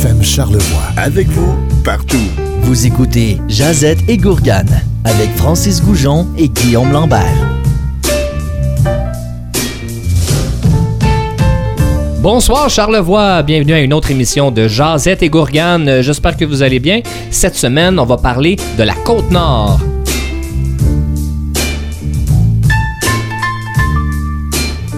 FM Charlevoix. Avec vous, partout. Vous écoutez Jazette et Gourgane avec Francis Goujon et Guillaume Lambert. Bonsoir Charlevoix, bienvenue à une autre émission de Jazette et Gourgane. J'espère que vous allez bien. Cette semaine, on va parler de la Côte-Nord.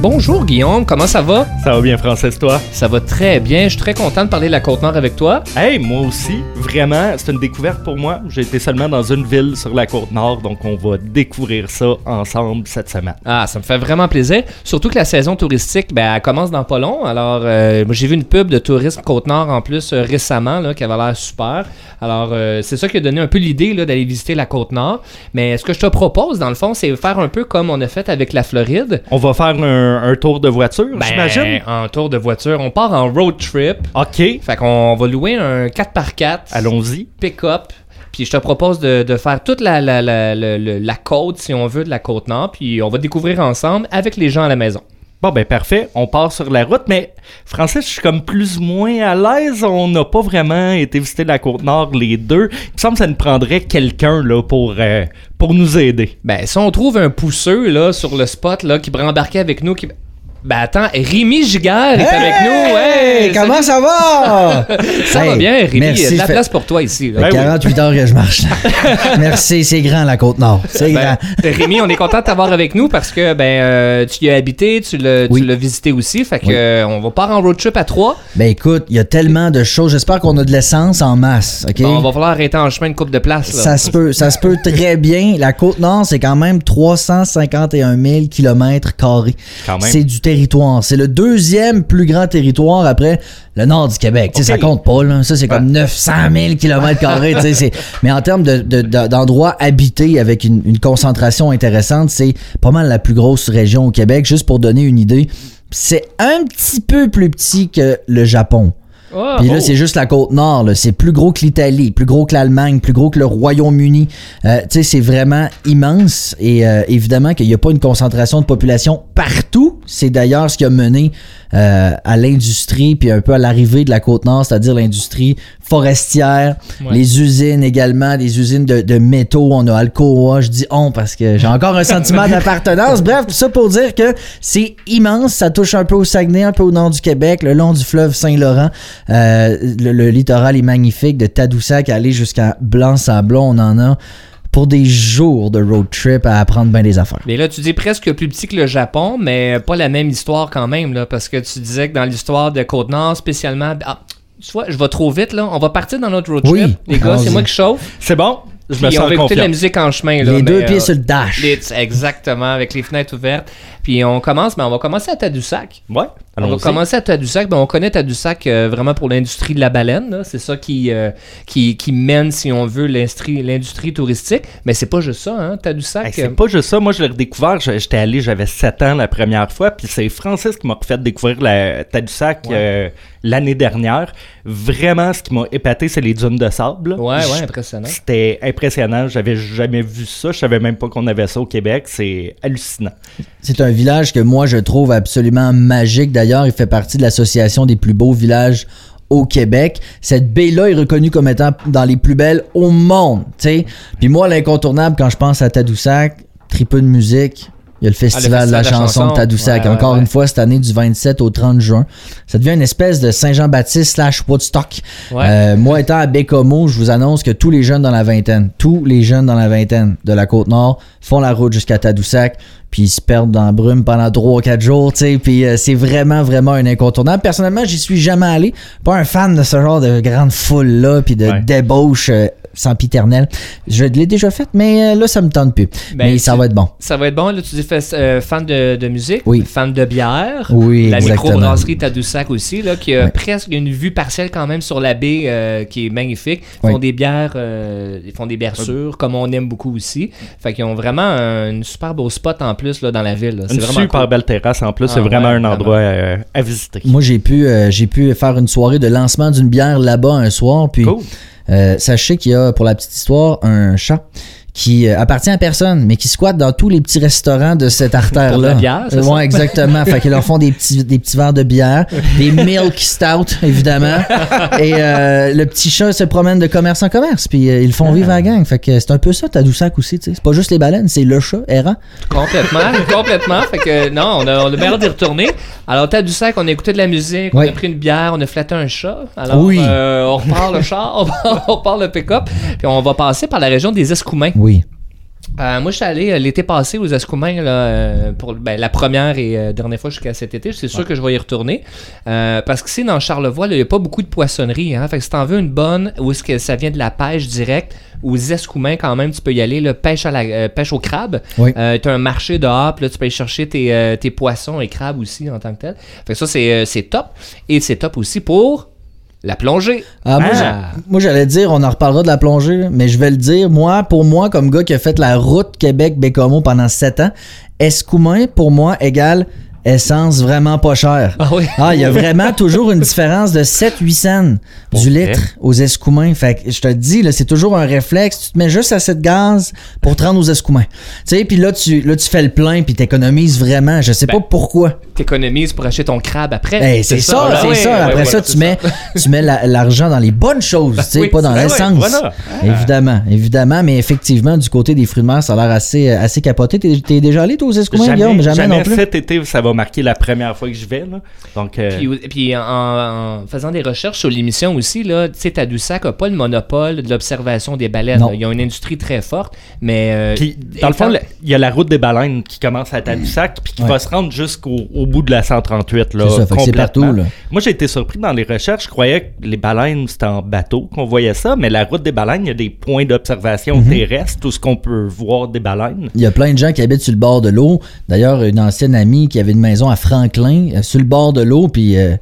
Bonjour Guillaume, comment ça va? Ça va bien, Francis, toi? Ça va très bien, je suis très content de parler de la Côte-Nord avec toi. Hey, moi aussi, vraiment, c'est une découverte pour moi. J'ai été seulement dans une ville sur la Côte-Nord, donc on va découvrir ça ensemble cette semaine. Ah, ça me fait vraiment plaisir. Surtout que la saison touristique, ben, elle commence dans pas long. Alors, euh, j'ai vu une pub de tourisme Côte-Nord en plus euh, récemment, là, qui avait l'air super. Alors, euh, c'est ça qui a donné un peu l'idée là, d'aller visiter la Côte-Nord. Mais ce que je te propose, dans le fond, c'est faire un peu comme on a fait avec la Floride. On va faire un, un tour de voiture, Ben, j'imagine? un tour de voiture. On part en road trip. OK, Fait qu'on va louer un 4x4 allons-y. pick-up. Puis je te propose de, de faire toute la, la, la, la- la- la côte, si on veut, de la côte nord. Puis on va découvrir ensemble avec les gens à la maison. Bon, ben parfait, on part sur la route, mais Francis, je suis comme plus ou moins à l'aise. On n'a pas vraiment été visiter la Côte-Nord les deux. Il me semble que ça nous prendrait quelqu'un là pour, euh, pour nous aider. Ben, si on trouve un pousseux là, sur le spot là, qui pourrait embarquer avec nous, qui. Ben attends, Rémi Giguère est avec nous. Hey, comment ça va? Ça va bien, Rémi. Il y a merci, de la fait- place pour toi ici. là. Ben oui. 48 heures que je marche. merci, c'est grand la Côte-Nord. C'est Ben, grand. Rémi, on est content de t'avoir avec nous parce que ben euh, tu y as habité, tu l'as Oui. visité aussi. Fait que Oui. euh, on va part en road trip à trois. Ben écoute, il y a tellement de choses. J'espère qu'on a de l'essence en masse, OK? Bon, on va falloir arrêter en chemin une coupe de place. Là. Ça se peut, ça se peut très bien. La Côte-Nord, c'est quand même 351 000 km carrés. Quand même. C'est du territoire. C'est le deuxième plus grand territoire après le nord du Québec. Ça compte pas, là. Ça, c'est comme 900 000 km Mais en termes de- de- de- d'endroits habités avec une, une concentration intéressante, c'est pas mal la plus grosse région au Québec. Juste pour donner une idée, c'est un petit peu plus petit que le Japon. Oh, Puis là, c'est juste la côte nord. C'est plus gros que l'Italie, plus gros que l'Allemagne, plus gros que le Royaume-Uni. Euh, tu sais, c'est vraiment immense. Et euh, évidemment qu'il n'y a pas une concentration de population partout. C'est d'ailleurs ce qui a mené euh, à l'industrie, puis un peu à l'arrivée de la côte nord, c'est-à-dire l'industrie forestière, Ouais. les usines également, des usines de, de métaux. On a Alcoa. Je dis on parce que j'ai encore un sentiment d'appartenance. Bref, tout ça pour dire que c'est immense. Ça touche un peu au Saguenay, un peu au nord du Québec, le long du fleuve Saint-Laurent. Euh, le, le littoral est magnifique, de Tadoussac à aller jusqu'à Blanc-Sablon, on en a pour des jours de road trip à apprendre bien des affaires. Mais là, tu dis presque plus petit que le Japon, mais pas la même histoire quand même, là, parce que tu disais que dans l'histoire de Côte-Nord, spécialement. Ah, tu vois, je vais trop vite, là. On va partir dans notre road trip, Oui, les gars. C'est moi qui chauffe. C'est bon? Je me Puis on sens va écouter de la musique en chemin, là. Les deux pieds euh, sur le dash. les- exactement, avec les fenêtres ouvertes. Puis on commence, mais on va commencer à Tadoussac. Ouais, On va commencer à Tadoussac. Ben, on connaît Tadoussac euh, vraiment pour l'industrie de la baleine. là. C'est ça qui, euh, qui, qui mène, si on veut, l'industrie l'industrie touristique. Mais c'est pas juste ça, hein, Tadoussac. Hey, c'est pas juste ça. Moi, je l'ai redécouvert. J'étais allé, j'avais 7 ans la première fois. Puis c'est Francis qui m'a fait découvrir la Tadoussac Ouais. euh, l'année dernière. Vraiment, ce qui m'a épaté, c'est les dunes de sable. Ouais, ouais, Je- impressionnant. C'était impressionnant. J'avais jamais vu ça. Je savais même pas qu'on avait ça au Québec. C'est hallucinant. C'est un village que moi je trouve absolument magique. D'ailleurs, il fait partie de l'association des plus beaux villages au Québec. Cette baie-là est reconnue comme étant dans les plus belles au monde. Puis moi, l'incontournable quand je pense à Tadoussac, tripeux de musique. Il y a le festival, de la chanson de Tadoussac. Ouais, Encore ouais. une fois, cette année du 27 au 30 juin. Ça devient une espèce de Saint-Jean-Baptiste slash Woodstock. Ouais. Euh, moi, étant à Bécomo, je vous annonce que tous les jeunes dans la vingtaine, tous les jeunes dans la vingtaine de la Côte-Nord font la route jusqu'à Tadoussac, puis ils se perdent dans la brume pendant 3 ou 4 jours, tu sais, puis euh, c'est vraiment, vraiment un incontournable. Personnellement, j'y suis jamais allé. Pas un fan de ce genre de grande foule-là, puis de débauche euh, sempiternelle. Je l'ai déjà fait, mais euh, là, ça me tente plus. Ben, mais ça tu- va être bon. Ça va être bon. Là, tu dis fais- euh, fan de, de musique, Oui. fan de bière. Oui, La microbrasserie Tadoussac aussi, là, qui a presque une vue partielle quand même sur la baie euh, qui est magnifique. Ils font Oui. des bières, euh, ils font des bières sûres, comme on aime beaucoup aussi. Fait qu'ils ont vraiment un, une super beau spot en plus là, dans la ville. Une vraiment super cool. belle terrasse en plus. Ah c'est vraiment ouais, un vraiment. endroit à visiter. Moi, j'ai pu, euh, j'ai pu faire une soirée de lancement d'une bière là-bas un soir, puis Cool. Euh, sachez qu'il y a, pour la petite histoire, un chat qui euh, appartient à personne, mais qui squatte dans tous les petits restaurants de cette artère-là. De bière, c'est ça? ouais, exactement. fait qu'ils leur font des petits, des petits verres de bière, des milk stout, évidemment. Et euh, le petit chat se promène de commerce en commerce, puis euh, ils font vivre à la gang. Fait que c'est un peu ça, Tadoussac aussi, tu sais. C'est pas juste les baleines, c'est le chat errant. Complètement, complètement. Fait que non, on a, on a bien d'y retourner. Alors, t'as du sac, on a écouté de la musique, on a pris une bière, on a flatté un chat. Alors, Oui. euh, on repart le char, on repart- on repart le pick-up, puis on va passer par la région des Escoumins. Oui. Euh, moi, je suis allé euh, l'été passé aux Escoumins là, euh, pour ben, la première et dernière fois jusqu'à cet été. C'est sûr que je vais y retourner. Parce qu'ici, dans Charlevoix, il n'y a pas beaucoup de poissonnerie. Hein? Fait que si t'en veux une bonne, où est-ce que ça vient de la pêche directe, aux Escoumins, quand même, tu peux y aller. Là, pêche, à la, pêche au crabe. Oui. T'as un marché dehors, puis là, tu peux aller chercher tes, tes poissons et crabes aussi en tant que tel. Fait que ça, c'est c'est top. Et c'est top aussi pour la plongée. Ah, moi, Ah. moi, j'allais dire, on en reparlera de la plongée, mais je vais le dire, moi, pour moi, comme gars qui a fait la route Québec-Bécomo pendant 7 ans, Escoumin, pour moi, égale essence vraiment pas chère. Ah oui. Ah, il y a vraiment toujours une différence de 7-8 cents du litre aux escoumins. Fait que je te dis, là, c'est toujours un réflexe. Tu te mets juste assez de gaz pour te rendre aux escoumins. Tu sais, puis là tu, là, tu fais le plein puis t'économises vraiment. Je sais Ben, pas pourquoi. T'économises pour acheter ton crabe après. Ben, c'est ça, c'est Ouais, ça. Après ouais, ça, tu mets, tu mets la- l'argent dans les bonnes choses, tu sais, Oui, pas dans ben l'essence. voilà. Évidemment, évidemment, mais effectivement, du côté des fruits de mer, ça a l'air assez, euh, assez capoté. T'es, déjà allé, toi, aux escoumins, Guillaume? Jamais, jamais non plus? cet été, ça va marquer la première fois que je vais. Là. Donc, euh, Puis, puis en, en faisant des recherches sur l'émission aussi, là, tu sais, Tadoussac n'a pas le monopole de l'observation des baleines. Non. Ils ont une industrie très forte, mais... euh, Puis, dans le fond, il y a la route des baleines qui commence à Tadoussac, puis qui Ouais. va se rendre jusqu'au au bout de la 138. Là, C'est ça, complètement. partout, là. Moi, j'ai été surpris dans les recherches. Je croyais que les baleines, c'était en bateau qu'on voyait ça, mais la route des baleines, il y a des points d'observation Mhm. terrestres, tout ce qu'on peut voir des baleines. Il y a plein de gens qui habitent sur le bord de l'eau. D'ailleurs, une ancienne amie qui avait maison à Franklin, euh, sur le bord de l'eau, puis euh,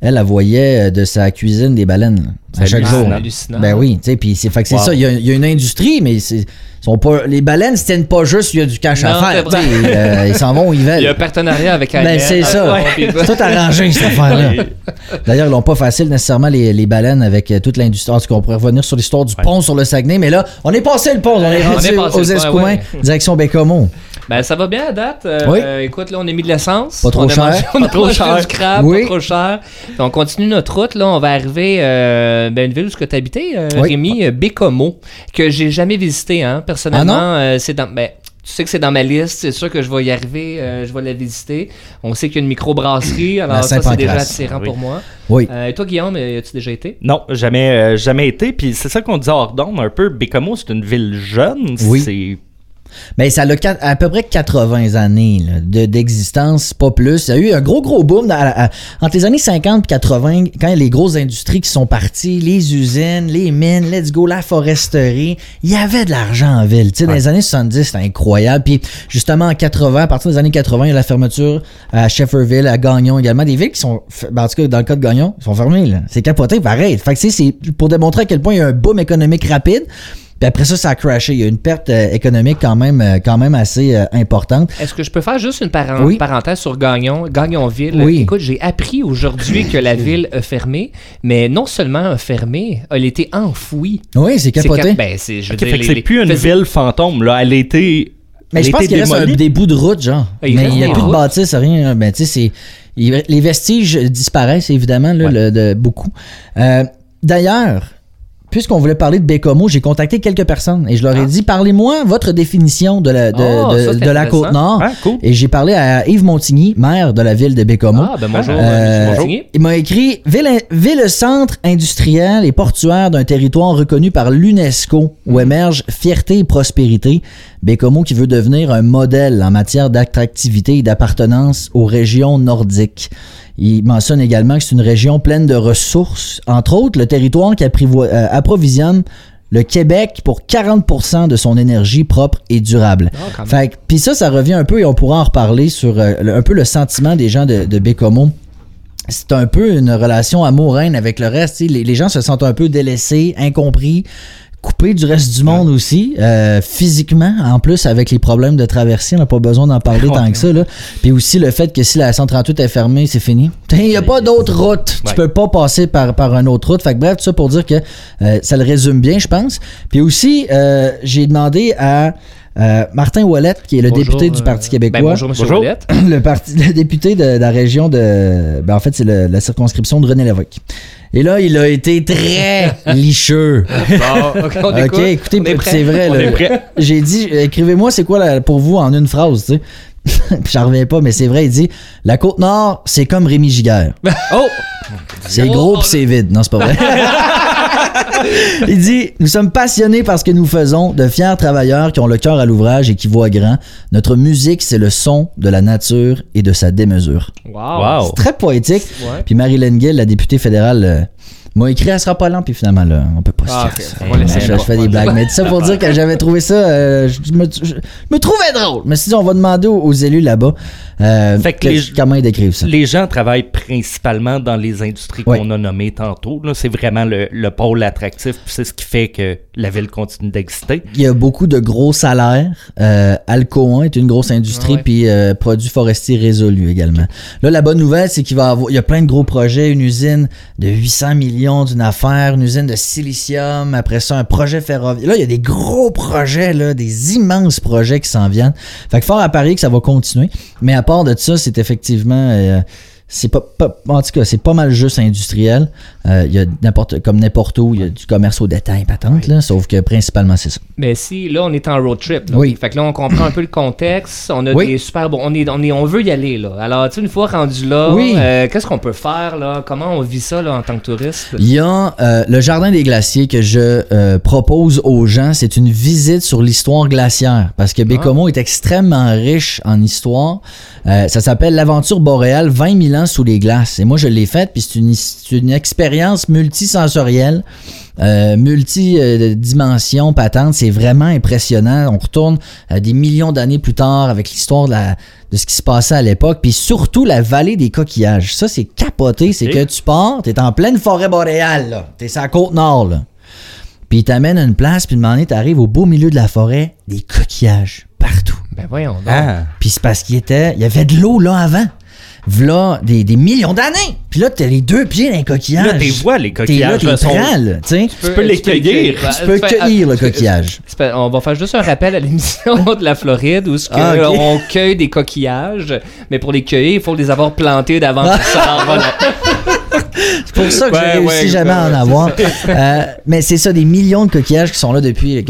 elle, elle voyait euh, de sa cuisine des baleines à chaque jour. hallucinant. Ben oui, tu sais, puis c'est fait que c'est Wow. ça. Il y, a, il y a une industrie, mais c'est sont pas les baleines se tiennent pas juste il y a du cash à faire. euh, ils s'en vont où ils veulent. Il y a un partenariat avec Ben, Alien. c'est ça. Ouais, tout arrangé, cette affaire-là. D'ailleurs, ils l'ont pas facile nécessairement, les, les baleines, avec euh, toute l'industrie. En tout cas, on pourrait revenir sur l'histoire du pont sur le Saguenay, mais là, on est passé le pont, on est On rendu est passé aux Escoumins, ouais. direction Bécomo. Ben, ça va bien à date. Euh, Oui. euh, écoute, là, on a mis de l'essence. Pas trop on cher. mangé- on a Pas trop cher. du crabe, Oui. pas trop cher. Puis on continue notre route. Là, on va arriver euh, ben, une ville où tu habitais, euh, Oui. Rémi, euh, Bécomo, que j'ai jamais visité. Hein, personnellement, euh, c'est dans. Ben, tu sais que c'est dans ma liste, c'est sûr que je vais y arriver, euh, je vais la visiter. On sait qu'il y a une microbrasserie, alors ça c'est déjà attirant Oui. pour moi. Oui. Euh, et toi Guillaume, as-tu déjà été? Non, jamais, euh, jamais été. Puis c'est ça qu'on disait hors d'onde un peu. Bécomo, c'est une ville jeune. Oui. C'est Mais ça a à peu près 80 années d'existence, pas plus. Il y a eu un gros, gros boom dans- à- à- entre les années 50 et 80, quand il y a les grosses industries qui sont parties, les usines, les mines, let's go, la foresterie. Il y avait de l'argent en ville. Dans les années 70, c'était incroyable. Puis justement, en 80, à partir des années 80, il y a la fermeture à Shefferville, à Gagnon également. Des villes qui sont, ben, en tout cas, dans le cas de Gagnon, ils sont fermées. C'est capoté, pareil. Fait que tu sais, c'est pour démontrer à quel point il y a un boom économique rapide. Puis après ça, ça a crashé. Il y a une perte euh, économique quand même, euh, quand même assez euh, importante. Est-ce que je peux faire juste une Oui. parenthèse sur Gagnon, Gagnonville? Oui. Écoute, j'ai appris aujourd'hui que la ville a fermé, mais non seulement a fermé, elle a été enfouie. Oui, c'est capoté. cap- ben, c'est, je veux Ok, dire, fait que les- c'est les- plus une ville fantôme. Là. Elle a été. mais elle je pense qu'il reste un- des bouts de route, genre. Il mais reste il n'y a plus de bâtisse, rien. Ben, tu sais, c'est. Les vestiges disparaissent, évidemment, là, Ouais. le- de beaucoup. Euh, D'ailleurs, puisqu'on voulait parler de Bécomo, j'ai contacté quelques personnes et je leur ai Ah. dit parlez-moi votre définition de la, de, Oh, de- ça, c'est de la intéressant. Côte-Nord. Ah, cool. Et j'ai parlé à Yves Montigny, maire de la ville de Bécomo. Ah, ben bonjour, Euh, euh, il m'a écrit ville, ville centre industriel et portuaire d'un territoire reconnu par l'UNESCO où émerge fierté et prospérité. Bécomo qui veut devenir un modèle en matière d'attractivité et d'appartenance aux régions nordiques. Il mentionne également que c'est une région pleine de ressources, entre autres le territoire qui euh, approvisionne le Québec pour 40% de son énergie propre et durable. Fait que- puis ça, ça revient un peu et on pourra en reparler sur euh, le- un peu le sentiment des gens de, de Bécomo. C'est un peu une relation amour-haine avec le reste. les gens se sentent un peu délaissés, incompris, coupé du reste du monde aussi, euh, physiquement, en plus, avec les problèmes de traversée, on n'a pas besoin d'en parler tant que ça. Là. Puis aussi le fait que si la 138 est fermée, c'est fini. Il n'y a pas d'autre route. Tu peux pas passer par, par une autre route. Fait que bref, tout ça pour dire que euh, ça le résume bien, je pense. Puis aussi, euh, j'ai demandé à euh, Martin Ouellet, qui est le Bonjour, député du euh, Parti ben, québécois, bonjour, monsieur Bonjour. Ouellette. le, parti, le député de, de la région de. Ben en fait, c'est la circonscription de René Lévesque. Et là, il a été très licheux. Bon, ok, on écoutez, c'est vrai. Là. J'ai dit, écrivez-moi, c'est quoi la- pour vous en une phrase, tu sais. Puis j'en reviens pas, mais c'est vrai, il dit La Côte-Nord, c'est comme Rémi Giguère. Oh! C'est Oh, gros oh, puis c'est vide. Non, c'est pas vrai. Il dit Nous sommes passionnés par ce que nous faisons, de fiers travailleurs qui ont le cœur à l'ouvrage et qui voient grand. Notre musique, c'est le son de la nature et de sa démesure. Wow! Wow. C'est très poétique. Ouais. Puis Marilyn Gill, la députée fédérale, m'a écrit Elle sera pas lente, puis finalement, là, on peut pas se Ah, faire ça. Laisser je, fais des blagues. Mais ça pour dire que j'avais trouvé ça. euh, je, me, je me trouvais drôle. Mais si on va demander aux, aux élus là-bas euh, Fait que les- comment ils décrivent ça. Les gens travaillent principalement dans les industries qu'on a nommées tantôt. là. C'est vraiment le, le pôle attractif. puis C'est ce qui fait que la ville continue d'exister. Il y a beaucoup de gros salaires. Euh, Alcoa est une grosse industrie, Ah ouais. puis euh, produits forestiers résolus également. Là, la bonne nouvelle, c'est qu'il va avoir, il y a plein de gros projets, une usine de 800 millions d'une affaire, une usine de silicium, après ça, un projet ferroviaire. Là, il y a des gros projets, là, des immenses projets qui s'en viennent. Fait que fort à parier que ça va continuer. Mais à part de ça, c'est effectivement... euh, c'est pas, pas- en tout cas, c'est pas mal juste industriel. Euh, Il y a n'importe comme n'importe où, il y a du commerce au détail patente, là, sauf que principalement c'est ça. Mais si, là, on est en road trip. là. Oui. Fait que là, on comprend un peu le contexte. On a Oui. des super bons. On, est, on, est, on veut y aller, là. Alors, tu sais, une fois rendu là, euh, qu'est-ce qu'on peut faire, là? Comment on vit ça, là, en tant que touriste? Il y a euh, le jardin des glaciers que je propose aux gens. C'est une visite sur l'histoire glaciaire parce que Bécomo est extrêmement riche en histoire. Ça s'appelle l'aventure boréale 20 000 ans sous les glaces. Et moi, je l'ai faite puis c'est une, expérience multisensorielle. Euh, multi-dimension patente, c'est vraiment impressionnant. On retourne euh, des millions d'années plus tard avec l'histoire de, la- de ce qui se passait à l'époque, puis surtout la vallée des coquillages. Ça, c'est capoté, c'est que tu pars, t'es en pleine forêt boréale, là. T'es sur la côte nord, là. Puis il t'amène à une place, puis demandé, t'arrives au beau milieu de la forêt, des coquillages partout. Ben, voyons donc. Ah. Puis c'est parce qu'il était, il y avait de l'eau là avant. V'là des, des millions d'années. Puis là, t'as les deux pieds dans les coquillages. Là, t'es vois, les T'es là, coquillages. t'es là, sont- prends, là, tu peux les cueillir. Tu peux cueillir le coquillage. On va faire juste un rappel à l'émission de la Floride où ce que Ah, on cueille des coquillages, mais pour les cueillir, il faut les avoir plantés d'avant pour ça. Voilà. C'est pour ça que Ouais, j'ai réussi ouais, jamais à en avoir. Euh, mais c'est ça, des millions de coquillages qui sont là depuis,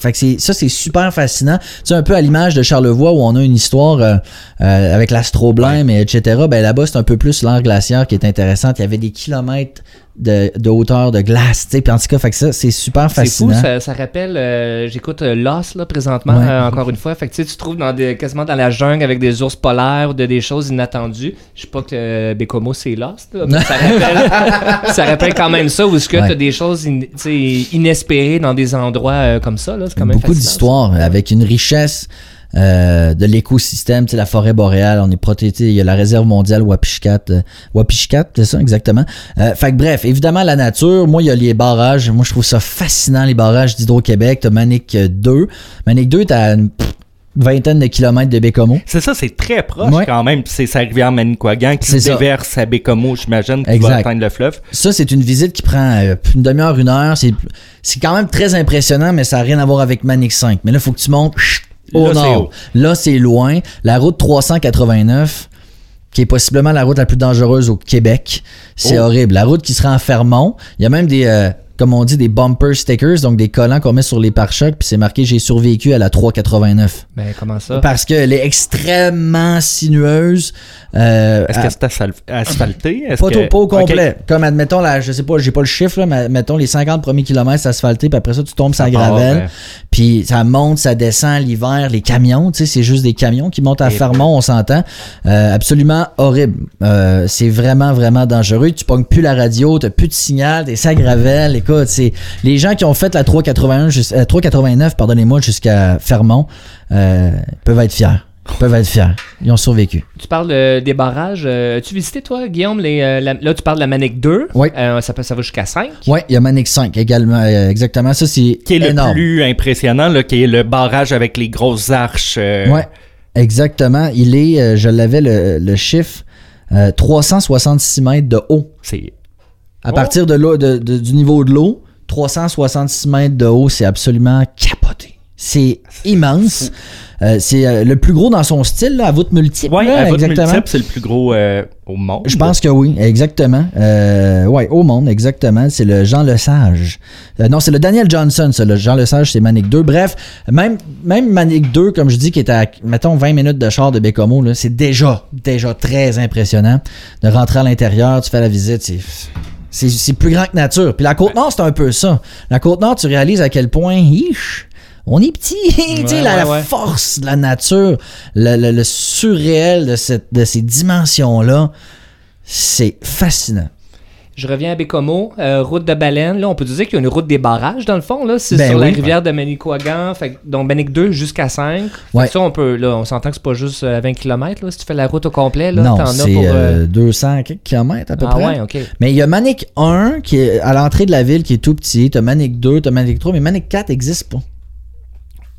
Fait que c'est, ça, c'est super fascinant. Tu sais, un peu à l'image de Charlevoix où on a une histoire euh, euh, avec l'astroblème et etc. Ben là-bas, c'est un peu plus l'art glaciaire qui est intéressante. Il y avait des kilomètres de, de hauteur de glace, tu sais. Puis en tout cas, fait que ça, c'est super C'est fou, fascinant. ça, ça rappelle. euh, J'écoute euh, Lost là, présentement, Ouais. euh, encore une fois. Fait que tu sais, tu te trouves dans des, quasiment dans la jungle avec des ours polaires ou de, des choses inattendues. Je sais pas que Bécomo c'est Lost, là, mais ça rappelle, ça rappelle quand même ça, où est-ce que Ouais. tu as des choses in- tu sais, inespérées dans des endroits comme ça. là. C'est quand même Beaucoup fascinant, d'histoires avec une richesse euh, de l'écosystème, tu sais, la forêt boréale, on est protégé, il y a la réserve mondiale Wapishikat, euh, Wapishikat, c'est ça exactement. Euh, fait que bref, évidemment la nature, moi il y a les barrages, moi je trouve ça fascinant les barrages d'Hydro-Québec, t'as Manic 2. Manic 2 t'as vingtaine de kilomètres de Bécomo. C'est ça, c'est très proche Ouais. quand même. C'est sa rivière Manicouagan qui ça. déverse à Bécomo, j'imagine, qui va atteindre le fleuve. Ça, c'est une visite qui prend euh, une demi-heure, une heure. C'est, quand même très impressionnant, mais ça n'a rien à voir avec Manic 5. Mais là, il faut que tu montes au Là, c'est nord. haut. Là, c'est loin. La route 389, qui est possiblement la route la plus dangereuse au Québec, c'est Oh. horrible. La route qui sera en Fermont, il y a même des, euh, comme on dit, des bumper stickers, donc des collants qu'on met sur les pare-chocs, puis c'est marqué j'ai survécu à la 389. Ben, comment ça? Parce qu'elle est extrêmement sinueuse. Euh, Est-ce à- que c'est asphal- asphalté? Pas, que- tout- pas au complet. Comme admettons, la, je sais pas, j'ai pas le chiffre, là, mais mettons les 50 premiers kilomètres c'est asphalté, puis après ça, tu tombes sur la gravelle. Puis ça monte, ça descend l'hiver, les camions, tu sais, c'est juste des camions qui montent à Et Fermont, on s'entend. Euh, absolument horrible. Euh, c'est vraiment, vraiment dangereux. Tu pognes plus la radio, t'as plus de signal, t'es sa gravelle. Écoute, c'est les gens qui ont fait la 381, jus- euh, 389, pardonnez-moi, jusqu'à Fermont, euh, peuvent être fiers. Ils peuvent être fiers. Ils ont survécu. Tu parles euh, des barrages. euh, As-tu visité, toi, Guillaume, les, euh, la- là, tu parles de la Manic 2. Oui. Euh, ça, peut- ça va jusqu'à 5. Ouais, il y a Manic 5 également. euh, exactement. Ça, c'est Qui est énorme. le plus impressionnant, là, qui est le barrage avec les grosses arches. euh, Ouais, exactement. Il est, euh, je l'avais le, le chiffre, euh, 366 mètres de haut. C'est À Oh. partir de l'eau, de- de- du niveau de l'eau, 366 mètres de haut, c'est absolument capoté. C'est immense. Euh, c'est euh, le plus gros dans son style, là, à voûte multiple. À votre exactement. multiple, c'est le plus gros euh, au monde. Je pense que oui, exactement. Ouais, au monde, exactement. C'est le Jean Lesage. Non, c'est le Daniel Johnson, ça. Le Jean Lesage, c'est Manic 2. Bref, même, même Manic 2, comme je dis, qui est à, mettons, 20 minutes de char de Bécomo, c'est déjà, déjà très impressionnant de rentrer à l'intérieur, tu fais la visite, c'est. C'est, plus grand que nature. Puis la Côte-Nord, c'est un peu ça. La Côte-Nord, tu réalises à quel point, ish, on est petit. tu sais, la, ouais, la ouais. force de la nature, le, le- le surréel de, cette, de ces dimensions-là, c'est fascinant. Je reviens à Bécomo, euh, route de baleine. Là, on peut dire qu'il y a une route des barrages, dans le fond. Là, c'est Ben sur la rivière de Manicouagan. Fait, donc, Manic 2 jusqu'à 5. Fait que Ouais. Ça, on peut, là, on s'entend que c'est pas juste euh, à 20 km. Là, si tu fais la route au complet, là, non, t'en as pour. euh, euh, 200 quelques kilomètres à peu Ah près. ouais. Mais il y a Manic 1 qui est à l'entrée de la ville qui est tout petit. T'as Manic 2, t'as Manic 3, mais Manic 4 n'existe pas.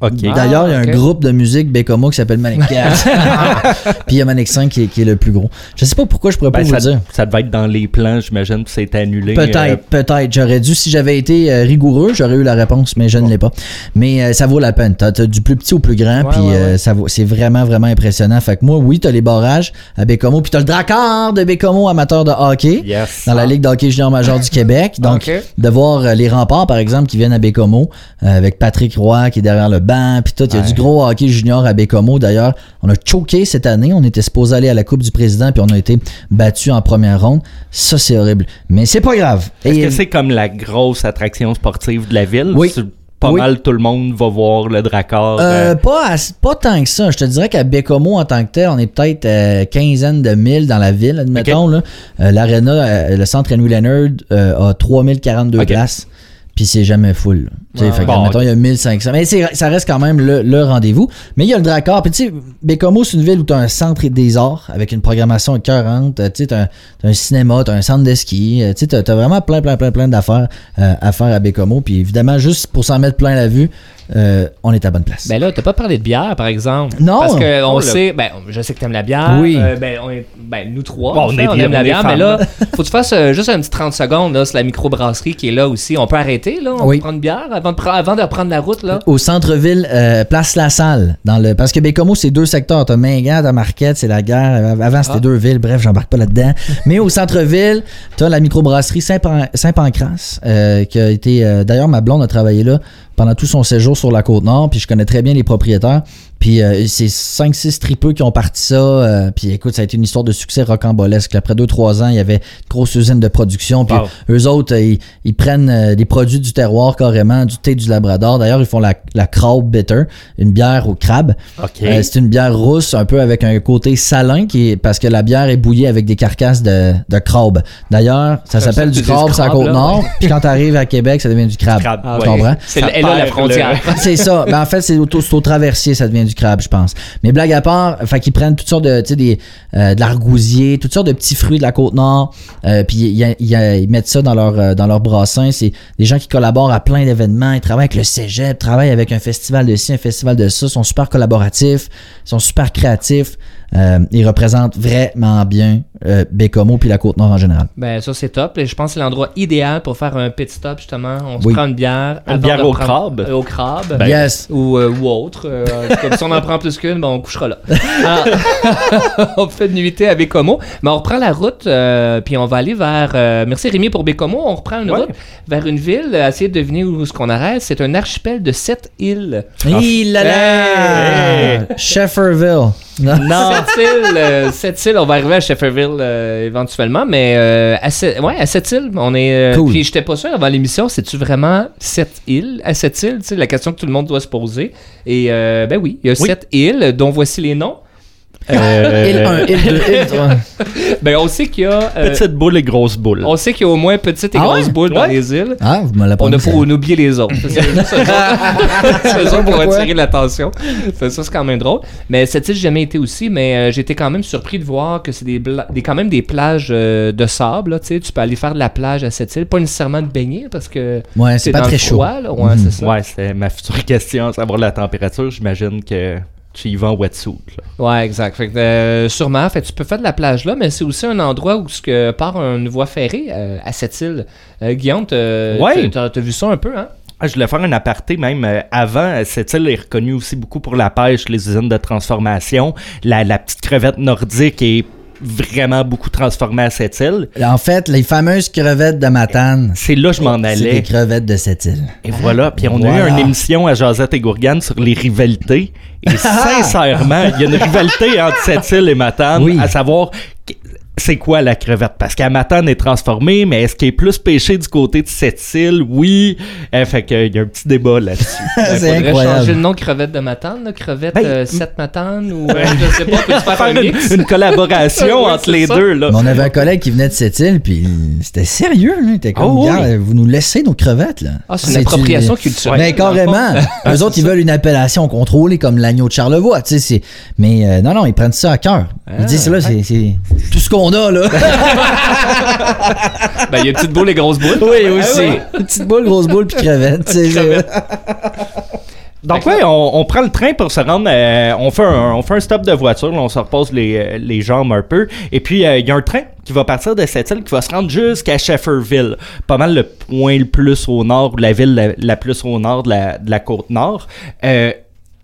Ah, D'ailleurs, il y a un groupe de musique Bécomo qui s'appelle Manic 4. Puis il y a Manic 5 qui est, qui est le plus gros. Je sais pas pourquoi je pourrais Ben, pas vous ça, le dire. ça devait être dans les plans, j'imagine, puis c'est annulé. Peut-être, euh, peut-être. J'aurais dû, si j'avais été euh, rigoureux, j'aurais eu la réponse, mais je ne l'ai pas. Mais euh, ça vaut la peine. T'as, t'as du plus petit au plus grand, puis ouais, c'est vraiment, vraiment impressionnant. Fait que moi, oui, t'as les barrages à Bécomo, puis t'as le Dracard de Bécomo, amateur de hockey. Yes. Dans la Ligue de hockey junior major du Québec. Donc, de voir les remparts, par exemple, qui viennent à Bécomo, euh, avec Patrick Roy qui est derrière le banc, puis tout. Il y a Ouais. du gros hockey junior à Bécomo. D'ailleurs, on a choqué cette année. On était supposé aller à la Coupe du Président, puis on a été battu en première ronde. Ça, c'est horrible. Mais c'est pas grave. Est-ce que c'est comme la grosse attraction sportive de la ville? Oui. Pas Oui. mal tout le monde va voir le Dracard. Euh, euh, pas, à- pas tant que ça. Je te dirais qu'à Bécomo, en tant que tel, on est peut-être euh, quinzaine de mille dans la ville, admettons. là. Euh, L'aréna, le centre Henry Leonard a 3042 Ok. places. Puis c'est jamais full. là. Tu sais, Ouais, fait que, bon, il y a 1500. Mais ça reste quand même le, le rendez-vous. Mais il y a le Dracard. Puis tu sais, Bécomo, c'est une ville où tu as un centre des arts avec une programmation écœurante. Tu sais, tu as, un cinéma, tu as un centre de ski. euh, Tu sais, tu as, vraiment plein, plein, plein, plein d'affaires euh, à faire à Bécomo. Puis évidemment, juste pour s'en mettre plein la vue, euh, on est à bonne place. Ben là, t'as pas parlé de bière, par exemple. Non. Parce que on Oh, sait, ben, je sais que t'aimes la bière. Oui. Euh, ben, on est- ben, nous trois, Bon, on fait, est- on aime on la est bière. Mais là, faut que tu fasses euh, juste un petit 30 secondes. Là, c'est la microbrasserie qui est là aussi. On peut arrêter, là. On Oui. peut prendre une bière avant de, pre- avant de reprendre la route, là? Au centre-ville, euh, place La Salle. Dans le, parce que Bécomo, c'est deux secteurs. T'as Mingan, t'as Marquette, c'est la guerre. Avant, c'était Ah. deux villes. Bref, j'embarque pas là-dedans. Mais au centre-ville, t'as la microbrasserie Saint-Pan- Saint-Pancras, euh, qui a été. euh, D'ailleurs, ma blonde a travaillé là pendant tout son séjour sur la côte nord, puis je connais très bien les propriétaires. Puis euh, c'est 5-6 tripeux qui ont parti ça. euh, puis écoute, ça a été une histoire de succès rocambolesque. Après 2-3 ans, il y avait une grosse usine de production. Puis Wow. eux autres, euh, ils, ils prennent euh, des produits du terroir carrément, du thé du Labrador. D'ailleurs, ils font la, la Crabe Bitter, une bière au crabe. OK. Euh, c'est une bière rousse, un peu avec un côté salin, qui est, parce que la bière est bouillie avec des carcasses de, de crabe. D'ailleurs, ça s'appelle du crabe sur la côte nord. ouais. Puis quand tu arrives à Québec, ça devient du crabe. Ah, tu ouais. comprends? C'est la frontière. C'est ça. Ben, en fait, c'est au, c'est au traversier, ça devient du crabe, je pense. Mais blague à part, fait qu'ils prennent toutes sortes de, tu sais, euh, de l'argousier, toutes sortes de petits fruits de la côte nord, euh, puis ils, mettent ça dans leur, euh, dans brassin. C'est des gens qui collaborent à plein d'événements. Ils travaillent avec le cégep, travaillent avec un festival de ci, un festival de ça. Sont super collaboratifs, sont super créatifs. Euh, ils représentent vraiment bien euh, Bécomo puis la côte nord en général. Ben, ça, c'est top. Et je pense que c'est l'endroit idéal pour faire un pit stop, justement. On se Oui. prend une bière. Une bière au prendre- crabe? euh, au crabe. Ben, yes. ou, euh, ou autre. euh, comme si on en prend plus qu'une, ben on couchera là. Ah, on fait une nuitée à Bécomo. Mais on reprend la route, euh, puis on va aller vers. euh, merci Rémi pour Bécomo. On reprend une Ouais. route vers une ville. Essayez de deviner où est-ce qu'on arrête. C'est un archipel de sept îles. Il là Hey! là! Shefferville. Non. Euh, sept îles, on va arriver à Shefferville euh, éventuellement, mais euh, à, sept- ouais, à îles, on est. euh, Cool. Puis j'étais pas sûr avant l'émission, c'est-tu vraiment sept îles à îles, tu sais, la question que tout le monde doit se poser. Et euh, ben oui, il y a Oui. sept îles, dont voici les noms. Euh, Il 1, il 2, il 3. Ben, on sait qu'il y a. euh, Petite boule et grosse boule. on sait qu'il y a au moins petite et Ah grosse ouais? boule dans les îles. Ah, vous me l'avez pas On a dit, pas ça. on oublie les autres. C'est c'est autres pour attirer l'attention. Ça, ça, c'est quand même drôle. Mais cette île, j'ai jamais été aussi, mais euh, j'étais quand même surpris de voir que c'est des, quand même des plages euh, de sable. là, tu sais. Tu peux aller faire de la plage à cette île, pas nécessairement de baigner parce que Ouais, c'est pas dans très le chaud. là. Ouais, Mhm. c'est ça. Ouais, c'était ma future question, savoir la température. J'imagine que tu y vas en wetsuit. là. Ouais, exact. Fait que, euh, sûrement, fait, tu peux faire de la plage là, mais c'est aussi un endroit où ce que part une voie ferrée euh, à cette île. Euh, Guillaume, t'as Ouais. vu ça un peu, hein? Ah, je voulais faire un aparté même euh, avant. Cette île est reconnue aussi beaucoup pour la pêche, les usines de transformation. La, la petite crevette nordique est vraiment beaucoup transformée à cette île. En fait, les fameuses crevettes de Matane, C'est là que je m'en c'est allais. des crevettes de cette île. Et voilà. Puis on a eu une émission à Josette et Gourgane sur les rivalités. Et sincèrement, il y a une rivalité entre cette île et Matane, Oui. à savoir c'est quoi la crevette? Parce qu'à Matane est transformée, mais est-ce qu'il est plus pêché du côté de cette île? Oui. Euh, fait qu'il y a un petit débat là-dessus. C'est incroyable. changer le nom de crevette de Matane, là, crevette Ben, euh, 7 Matane, ou euh, je sais pas, peux-tu faire Faire un une, mix? une collaboration entre les ça. deux, là. Mais on avait un collègue qui venait de cette île, puis c'était sérieux. Là. Il était comme, Oh, oui. Regarde, vous nous laissez nos crevettes. Là. Ah, c'est une appropriation culturelle. Mais fond. carrément. Eux autres, ils veulent une appellation contrôlée comme l'agneau de Charlevoix. Tu sais, c'est... Mais euh, non, non, ils prennent ça à cœur. Ils disent, là, c'est, c'est tout ce qu'on a, là. Ben, il y a une petite boule et grosse boule. oui, Ah aussi. ouais. Petite boule, grosse boule, puis crevette. Crevette. Donc, ouais, on, on prend le train pour se rendre. euh, on, fait un, on fait un stop de voiture, là, on se repose les, euh, les jambes un peu. Et puis, euh, il y a un train qui va partir de cette île qui va se rendre jusqu'à Shefferville. Pas mal le point le plus au nord, ou la ville la, la plus au nord de la, de la côte nord. Euh,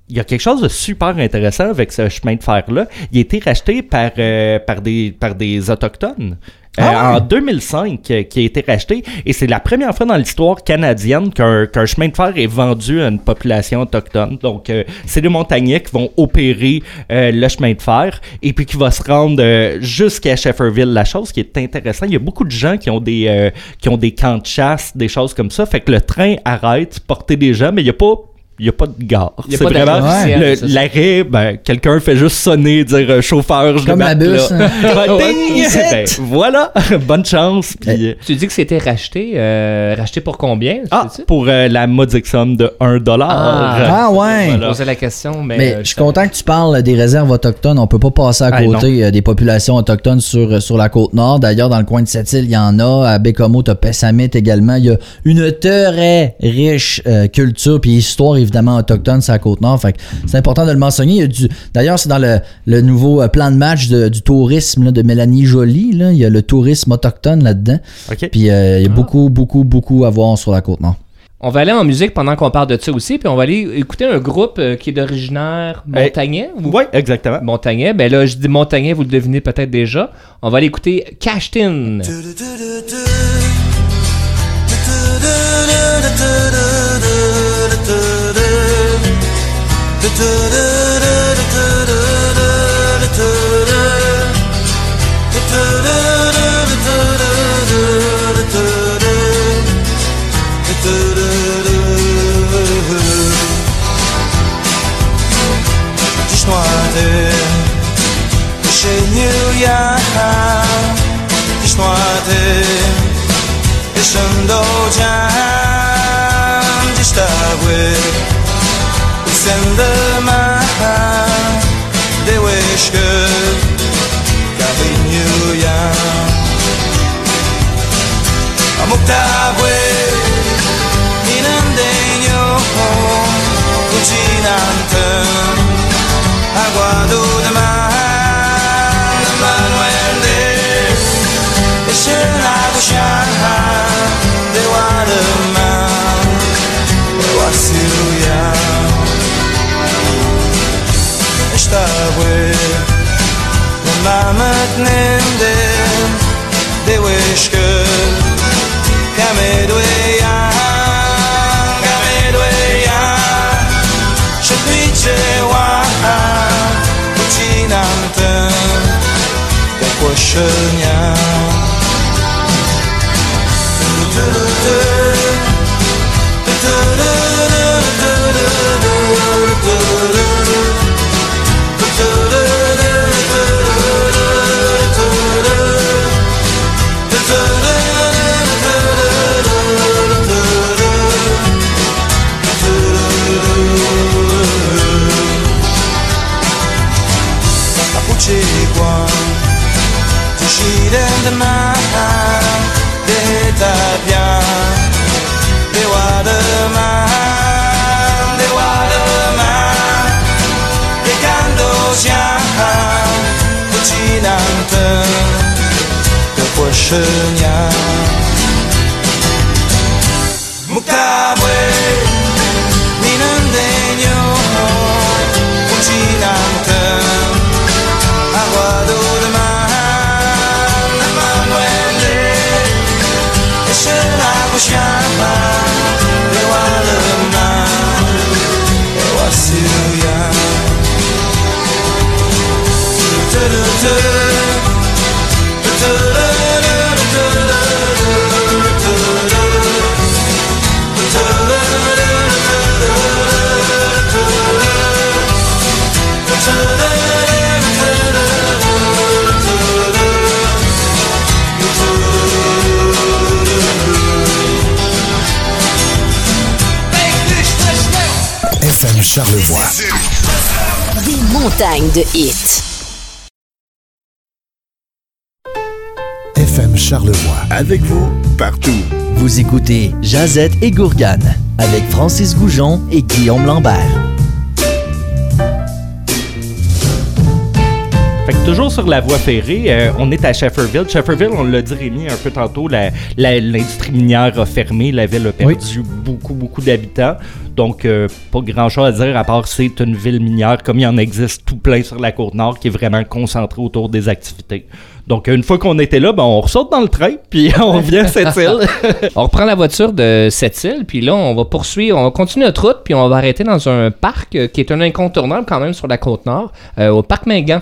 il y a quelque chose de super intéressant avec ce chemin de fer-là. Il a été racheté par, euh, par, des, par des Autochtones. Euh, Ah ouais? En 2005, euh, qui a été racheté. Et c'est la première fois dans l'histoire canadienne qu'un qu'un chemin de fer est vendu à une population autochtone. Donc, euh, c'est les montagnais qui vont opérer euh, le chemin de fer et puis qui va se rendre euh, jusqu'à Shefferville. La chose qui est intéressante, il y a beaucoup de gens qui ont des, euh, qui ont des camps de chasse, des choses comme ça. Fait que le train arrête, porter des gens, mais il n'y a pas il n'y a pas de gare. Il y a C'est vraiment ça. l'arrêt, ben, quelqu'un fait juste sonner, dire euh, chauffeur, je Comme le la bus, là. hein. Ouais, ding! Ben, voilà, bonne chance. Puis, euh, Tu dis que c'était racheté. euh, racheté pour combien? ah, pour euh, la modique somme de 1 dollar. Ah. Ah, ouais. Je posais la question, mais. Mais euh, je suis content que tu parles des réserves autochtones. On peut pas passer à Ah, côté des populations autochtones sur, sur la côte nord. D'ailleurs, dans le coin de cette île, il y en a. À Bécomo, t'as Pessamit également. Il y a une très riche euh, culture puis histoire, évidemment, autochtone sur la côte nord. Fait que c'est important de le mentionner. Il y a du... D'ailleurs, c'est dans le, le nouveau euh, plan de match de- du tourisme là, de Mélanie Joly. Là. Il y a le tourisme autochtone là-dedans. OK. Puis euh, Ah. il y a beaucoup, beaucoup, beaucoup à voir sur la côte nord. On va aller en musique pendant qu'on parle de ça aussi, puis on va aller écouter un groupe euh, qui est d'originaire montagnais. ou- Oui, exactement. Montagnais. Ben là, je dis montagnais, vous le devinez peut-être déjà. On va aller écouter Cashtin. Düşnoadı Düşünür ya Düşnoadı Düşün doğacak lendemain they wish que car il n'y rien a Moctavue in indegno cucina rătnându-mi de ușcăl Ca meduia, ca meduia Și duce oa Puținam tău de coșănea demain des Italiens, des rois demain, des rois demain, des Candosiens, Cucinante, de Pochenia. Mukawe, Minandegno. La buscava Le walema E wasuya FM Charlevoix. Des montagnes de hits. FM Charlevoix. Avec vous, partout. Vous écoutez Jazette et Gourgane avec Francis Goujon et Guillaume Lambert. Fait que toujours sur la voie ferrée, euh, on est à Shefferville. Shefferville, on l'a dit Rémi un peu tantôt, l'industrie minière a fermé, la ville a perdu beaucoup, beaucoup d'habitants. Donc, euh, pas grand-chose à dire à part c'est une ville minière comme il en existe tout plein sur la côte nord qui est vraiment concentrée autour des activités. Donc, une fois qu'on était là, ben, on ressort dans le train puis on revient à cette île. On reprend la voiture de cette île, puis là, on va poursuivre, on va continuer notre route, puis on va arrêter dans un parc euh, qui est un incontournable quand même sur la côte nord, euh, au parc Mingan.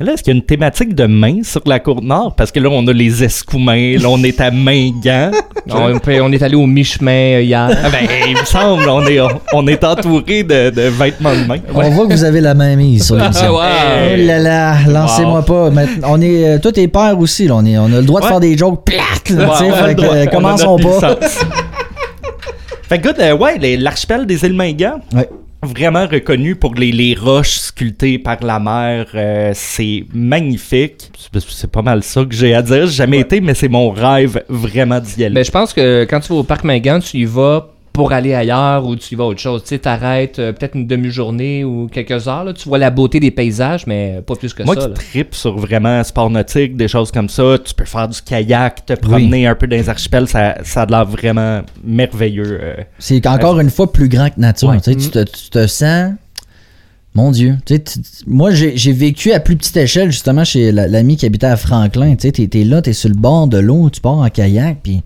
Mais là, est-ce qu'il y a une thématique de main sur la côte nord? Parce que là, on a les escoumins, là, on est à Mingan. On, on est allé au mi-chemin euh, hier. Ah ben, il me semble, on est, on est entouré de, de vêtements de main. On voit que vous avez la main mise sur l'émission. Ah, Oh ouais. là là, lancez-moi pas. Maintenant, on est, euh, tout est père aussi. Là. On, est, on a le droit de Ouais. faire des jokes plates. là, a fait que, euh, commençons pas. fait que, good, euh, ouais, les- l'archipel des îles Mingan, Ouais. Vraiment reconnu pour les, les roches sculptées par la mer. euh, c'est magnifique. C'est- pas mal ça que j'ai à dire. J'ai jamais été, mais c'est mon rêve vraiment d'y aller. Ben, je pense que quand tu vas au parc Mingan, tu y vas pour aller ailleurs ou tu y vas autre chose. Tu sais, t'arrêtes euh, peut-être une demi-journée ou quelques heures. là. Tu vois la beauté des paysages, mais pas plus que Moi ça. qui là. tripe sur vraiment sport nautique, des choses comme ça, tu peux faire du kayak, te promener un peu dans les archipels, ça, ça a l'air vraiment merveilleux. euh. C'est encore une fois plus grand que nature. Ouais. Tu, sais, tu te, tu te sens. Mon Dieu. Tu sais, tu- moi, j'ai vécu à plus petite échelle, justement, chez la- l'ami qui habitait à Franklin. Tu sais, t'es t'es là, t'es sur le bord de l'eau, tu pars en kayak, puis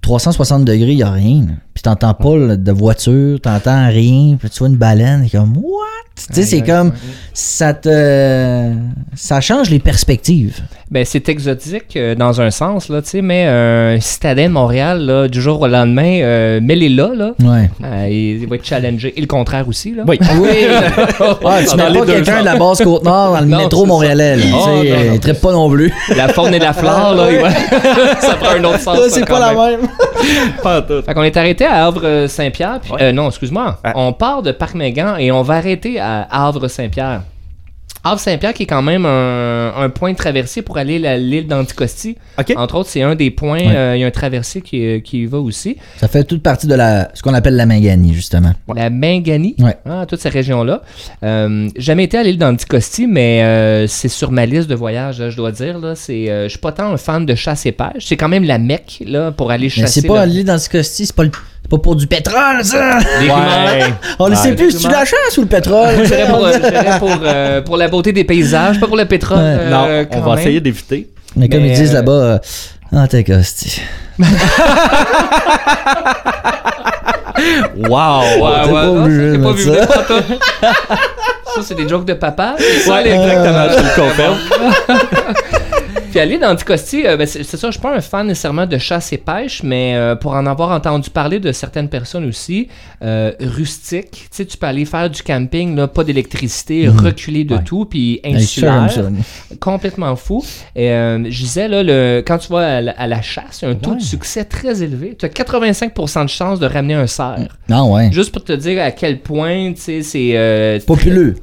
360 degrés, y a rien. Puis t'entends pas de voiture, t'entends rien, puis tu vois une baleine, et comme, what? Tu sais, c'est comme, ça te. Ça change les perspectives. Ben, c'est exotique euh, dans un sens, là, tu sais, mais euh, un citadin de Montréal, là, du jour au lendemain, euh, mets-les là, là. Ouais. euh, il, il va être challengé. Et le contraire aussi, là. Oui. Oui! Ah, tu mets pas quelqu'un de la basse Côte-Nord dans le Non, métro montréalais. là. Oh, non, non. il trippe pas non plus. La faune et la flore, là, il ça prend un autre sens. c'est pas la même. Pas tout. Fait qu'on est arrêté à Havre-Saint-Pierre. puis- Ouais. euh, non, excuse-moi. Ah. On part de Parc-Mingan et on va arrêter à Havre-Saint-Pierre. Havre-Saint-Pierre qui est quand même un, un point de traversée pour aller à l'île d'Anticosti. Entre autres, c'est un des points. Ouais. euh, Il y a un traversier qui, qui y va aussi. Ça fait toute partie de la, ce qu'on appelle la Manganie, justement. La Mangani? Ouais. Ah, toute cette région-là. Euh, jamais été à l'île d'Anticosti, mais euh, c'est sur ma liste de voyages, je dois dire. Là. C'est, euh, je suis pas tant un fan de chasse et pêche. C'est quand même la Mecque là, pour aller Mais chasser. c'est pas là. l'île d'Anticosti, c'est pas, le- c'est pas pour du pétrole, ça! On ne Ouais. sait plus si tu la chasse ou le pétrole. J'irais pour, euh, pour, euh, pour la beauté des paysages, pas pour le pétrole. Ouais. euh, non, on va même. essayer d'éviter. Mais comme ils disent euh, là-bas, euh. Wow! Ouais, T'es ouais, pas non, obligé ça, de c'est des jokes de papa. Ouais, exactement, je le confirme. Puis aller dans Anticosti, euh, ben, c'est ça, je suis pas un fan nécessairement de chasse et pêche, mais euh, pour en avoir entendu parler de certaines personnes aussi, euh, rustique, tu sais, tu peux aller faire du camping, là, pas d'électricité, reculer de Ouais. tout, puis insulaire, complètement fou. Et euh, je disais, là, le, quand tu vas à la, à la chasse, il y a un taux Ouais. de succès très élevé. Tu as 85% de chance de ramener un cerf. Ah ouais. Juste pour te dire à quel point, tu sais, c'est... euh, Populeux.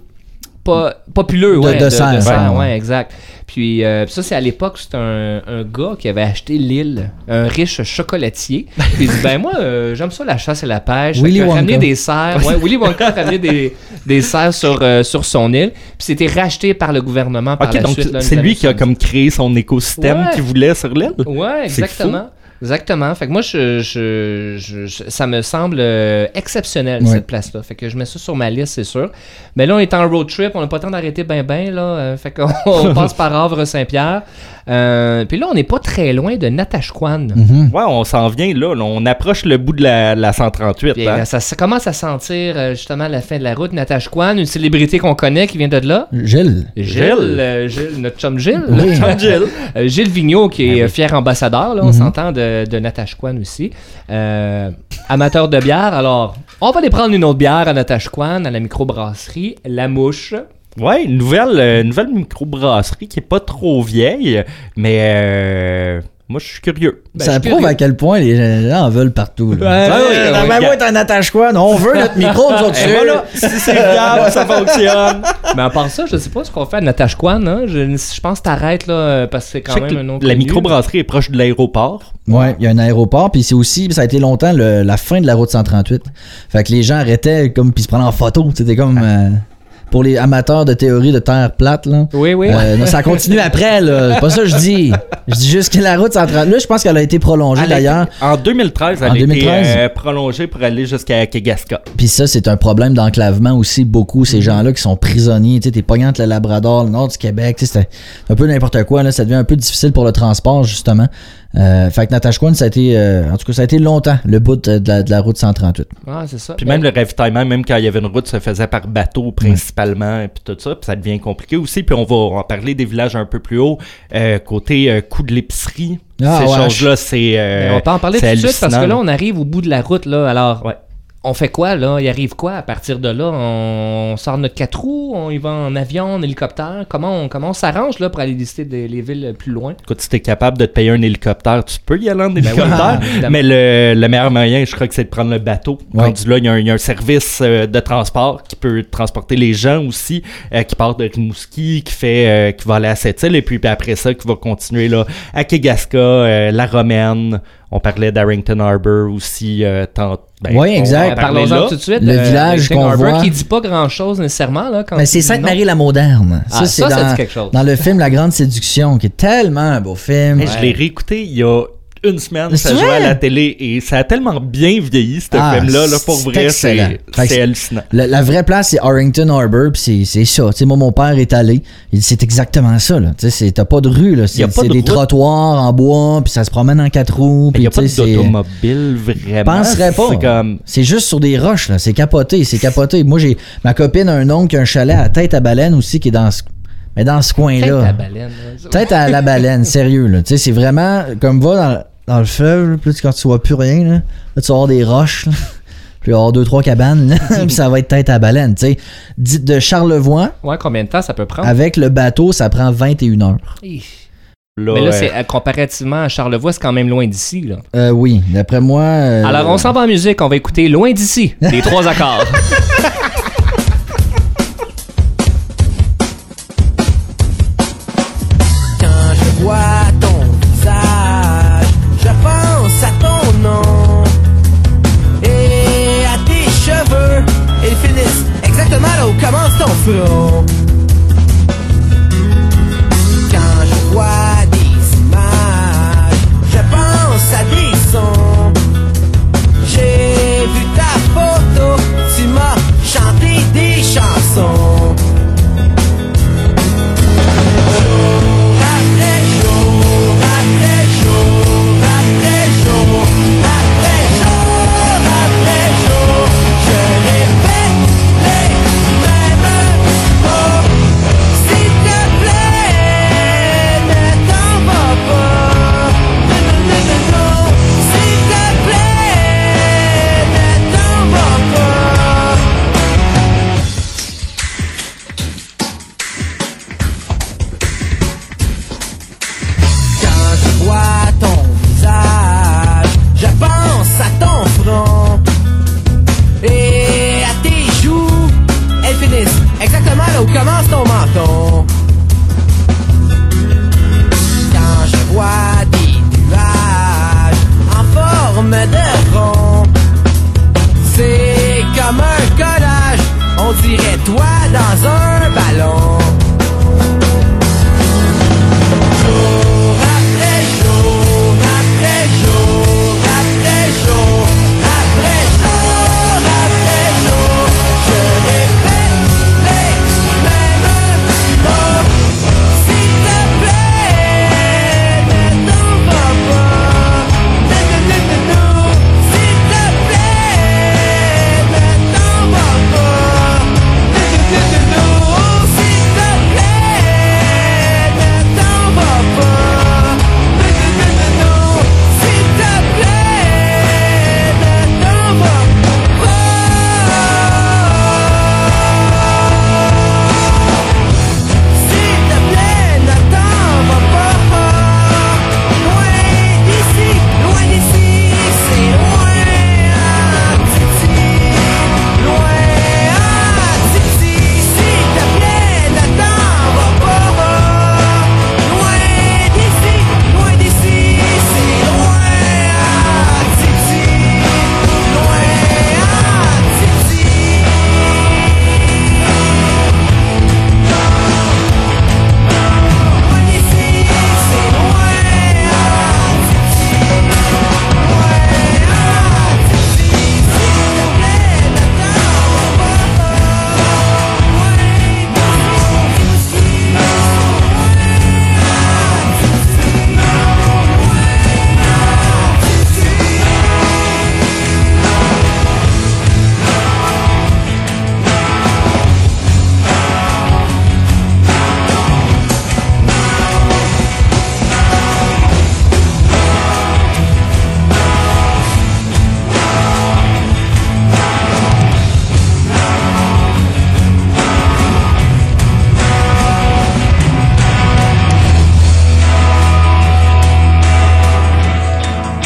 Pas populeux, De- ouais, de serre, ouais. ouais, exact. Puis euh, ça, c'est à l'époque, c'était un, un gars qui avait acheté l'île, un riche chocolatier. Puis il dit, ben moi, euh, j'aime ça la chasse et la pêche. Willy Wonka. ramené des serres. Ouais, Willy Wonka a ramené des, des serres sur, euh, sur son île. Puis c'était racheté par le gouvernement par Ok, la donc suite. c'est lui qui a 70. comme créé son écosystème Ouais. qu'il voulait sur l'île? Ouais, C'est exactement. Exactement. Fait que moi, je, je- je- ça me semble euh, exceptionnel, Ouais. cette place-là. Fait que je mets ça sur ma liste, c'est sûr. Mais là, on est en road trip, on n'a pas le temps d'arrêter ben ben, là. Euh, fait qu'on on passe par Havre-Saint-Pierre. Euh, Puis là, on n'est pas très loin de Natashquan. Mhm. Ouais, on s'en vient là, là, On approche le bout de la, la 138. Puis, hein. euh, ça, ça commence à sentir euh, justement la fin de la route. Natashquan, une célébrité qu'on connaît qui vient de là. Gilles. Gilles, euh, Gilles, notre chum Gilles. Oui. Chum Gilles. Euh, Gilles Vigneault, qui est Ah oui. fier ambassadeur, là, on Mhm. s'entend de, de Natashquan aussi. Euh, amateur de bière, alors on va aller prendre une autre bière à Natashquan, à la microbrasserie La Mouche. Ouais, une nouvelle, euh, nouvelle microbrasserie qui est pas trop vieille, mais euh, moi je suis curieux. Ben, ça je prouve curieux. à quel point les gens en veulent partout. Là. Ouais, Ah oui, ouais, non, ouais, ben ouais. moi, t'en attaches quoi? Non, on veut notre micro, nous autres. Voilà, si c'est viable, ça fonctionne. Mais à part ça, je sais pas ce qu'on fait à Natashquan. Hein? Je, je pense que t'arrêtes là, parce que c'est Je quand sais même que un nom la connu. microbrasserie est proche de l'aéroport. Ouais, il y a un aéroport, puis c'est aussi, ça a été longtemps le- la fin de la route 138. Fait que les gens arrêtaient comme puis se prenaient en photo. C'était comme euh, pour les amateurs de théorie de terre plate là. Oui, oui. Euh, non, ça continue après là. C'est pas ça que je dis. Je dis juste que la route 138. Là, je pense qu'elle a été prolongée d'ailleurs. En 2013, elle En a été 2013. euh, prolongée pour aller jusqu'à Kegaska. Puis ça, c'est un problème d'enclavement aussi, beaucoup. Ces gens-là qui sont prisonniers, tu sais, t'es pognant le Labrador, le nord du Québec, c'est un peu n'importe quoi, là. Ça devient un peu difficile pour le transport, justement. Euh, fait que Natashquan, ça a été, euh, en tout cas, ça a été longtemps, le bout de de la, de la route 138. Ah, c'est ça. Puis même le ravitaillement, même quand il y avait une route, se faisait par bateau principalement, et puis tout ça, puis ça devient compliqué aussi. Puis on va en parler des villages un peu plus haut, euh, côté euh, coût de l'épicerie. Ah, Ces ouais. choses-là, c'est. euh, on peut en parler tout de suite parce que là, on arrive au bout de la route. là. Alors, Ouais. On fait quoi là? Il arrive quoi à partir de là? On sort notre quatre roues On y va en avion, en hélicoptère? Comment on, comment on s'arrange là pour aller visiter des- les villes plus loin? Écoute, si t'es capable de te payer un hélicoptère, tu peux y aller en hélicoptère. Ben oui, évidemment. mais le, le meilleur moyen, je crois que c'est de prendre le bateau. Ouais. Rendu là, il y, a un- il y a un service euh, de transport qui peut transporter les gens aussi, euh, qui part de Rimouski, qui fait, euh, qui va aller à cette île, et puis, puis après ça, qui va continuer là à Kegaska, euh, la Romaine. On parlait d'Arrington Harbor aussi. Euh, tant- ben, Oui, exact. Parlons-en là. tout de suite. Le euh, village qu'on voit. qui dit pas grand chose nécessairement là. Quand Mais c'est Sainte-Marie-la-Moderne. Ah, c'est ça, ça dans, dit quelque chose. dans le film La Grande Séduction, qui est tellement un beau film. Hey, Je l'ai réécouté il y a une semaine, ça jouait à la télé et ça a tellement bien vieilli ce Ah, film-là. Là, pour vrai, c'est hallucinant. La, la vraie place, c'est Harrington Harbor, puis c'est- c'est ça. Tu sais, moi, mon père est allé. C'est exactement ça. Là. Tu sais, c'est- T'as pas de rue. C'est de des route. trottoirs en bois, puis ça se promène en quatre roues. Il n'y a pas d'automobile vraiment. penserais pas. C'est comme. C'est juste sur des roches, là. C'est capoté, c'est capoté. Moi, j'ai ma copine a un oncle qui a un chalet à tête à baleine aussi, qui est dans ce, mais dans ce Tête coin-là. à baleine. là. Tête à la baleine, sérieux, là. Tu sais, c'est vraiment comme va dans, dans le fleuve, là, là, quand tu vois plus rien, là, là, tu vas avoir des roches, là. Puis il va y avoir deux, trois cabanes, là, puis ça va être tête à baleine, tu sais. Dit- De Charlevoix, Ouais, combien de temps ça peut prendre? Avec le bateau, ça prend 21 heures. Hi. Là, Mais là, c'est euh, comparativement à Charlevoix, c'est quand même loin d'ici là. Euh, oui, d'après moi. euh, Alors, on s'en va en musique, on va écouter Loin d'ici, les trois accords.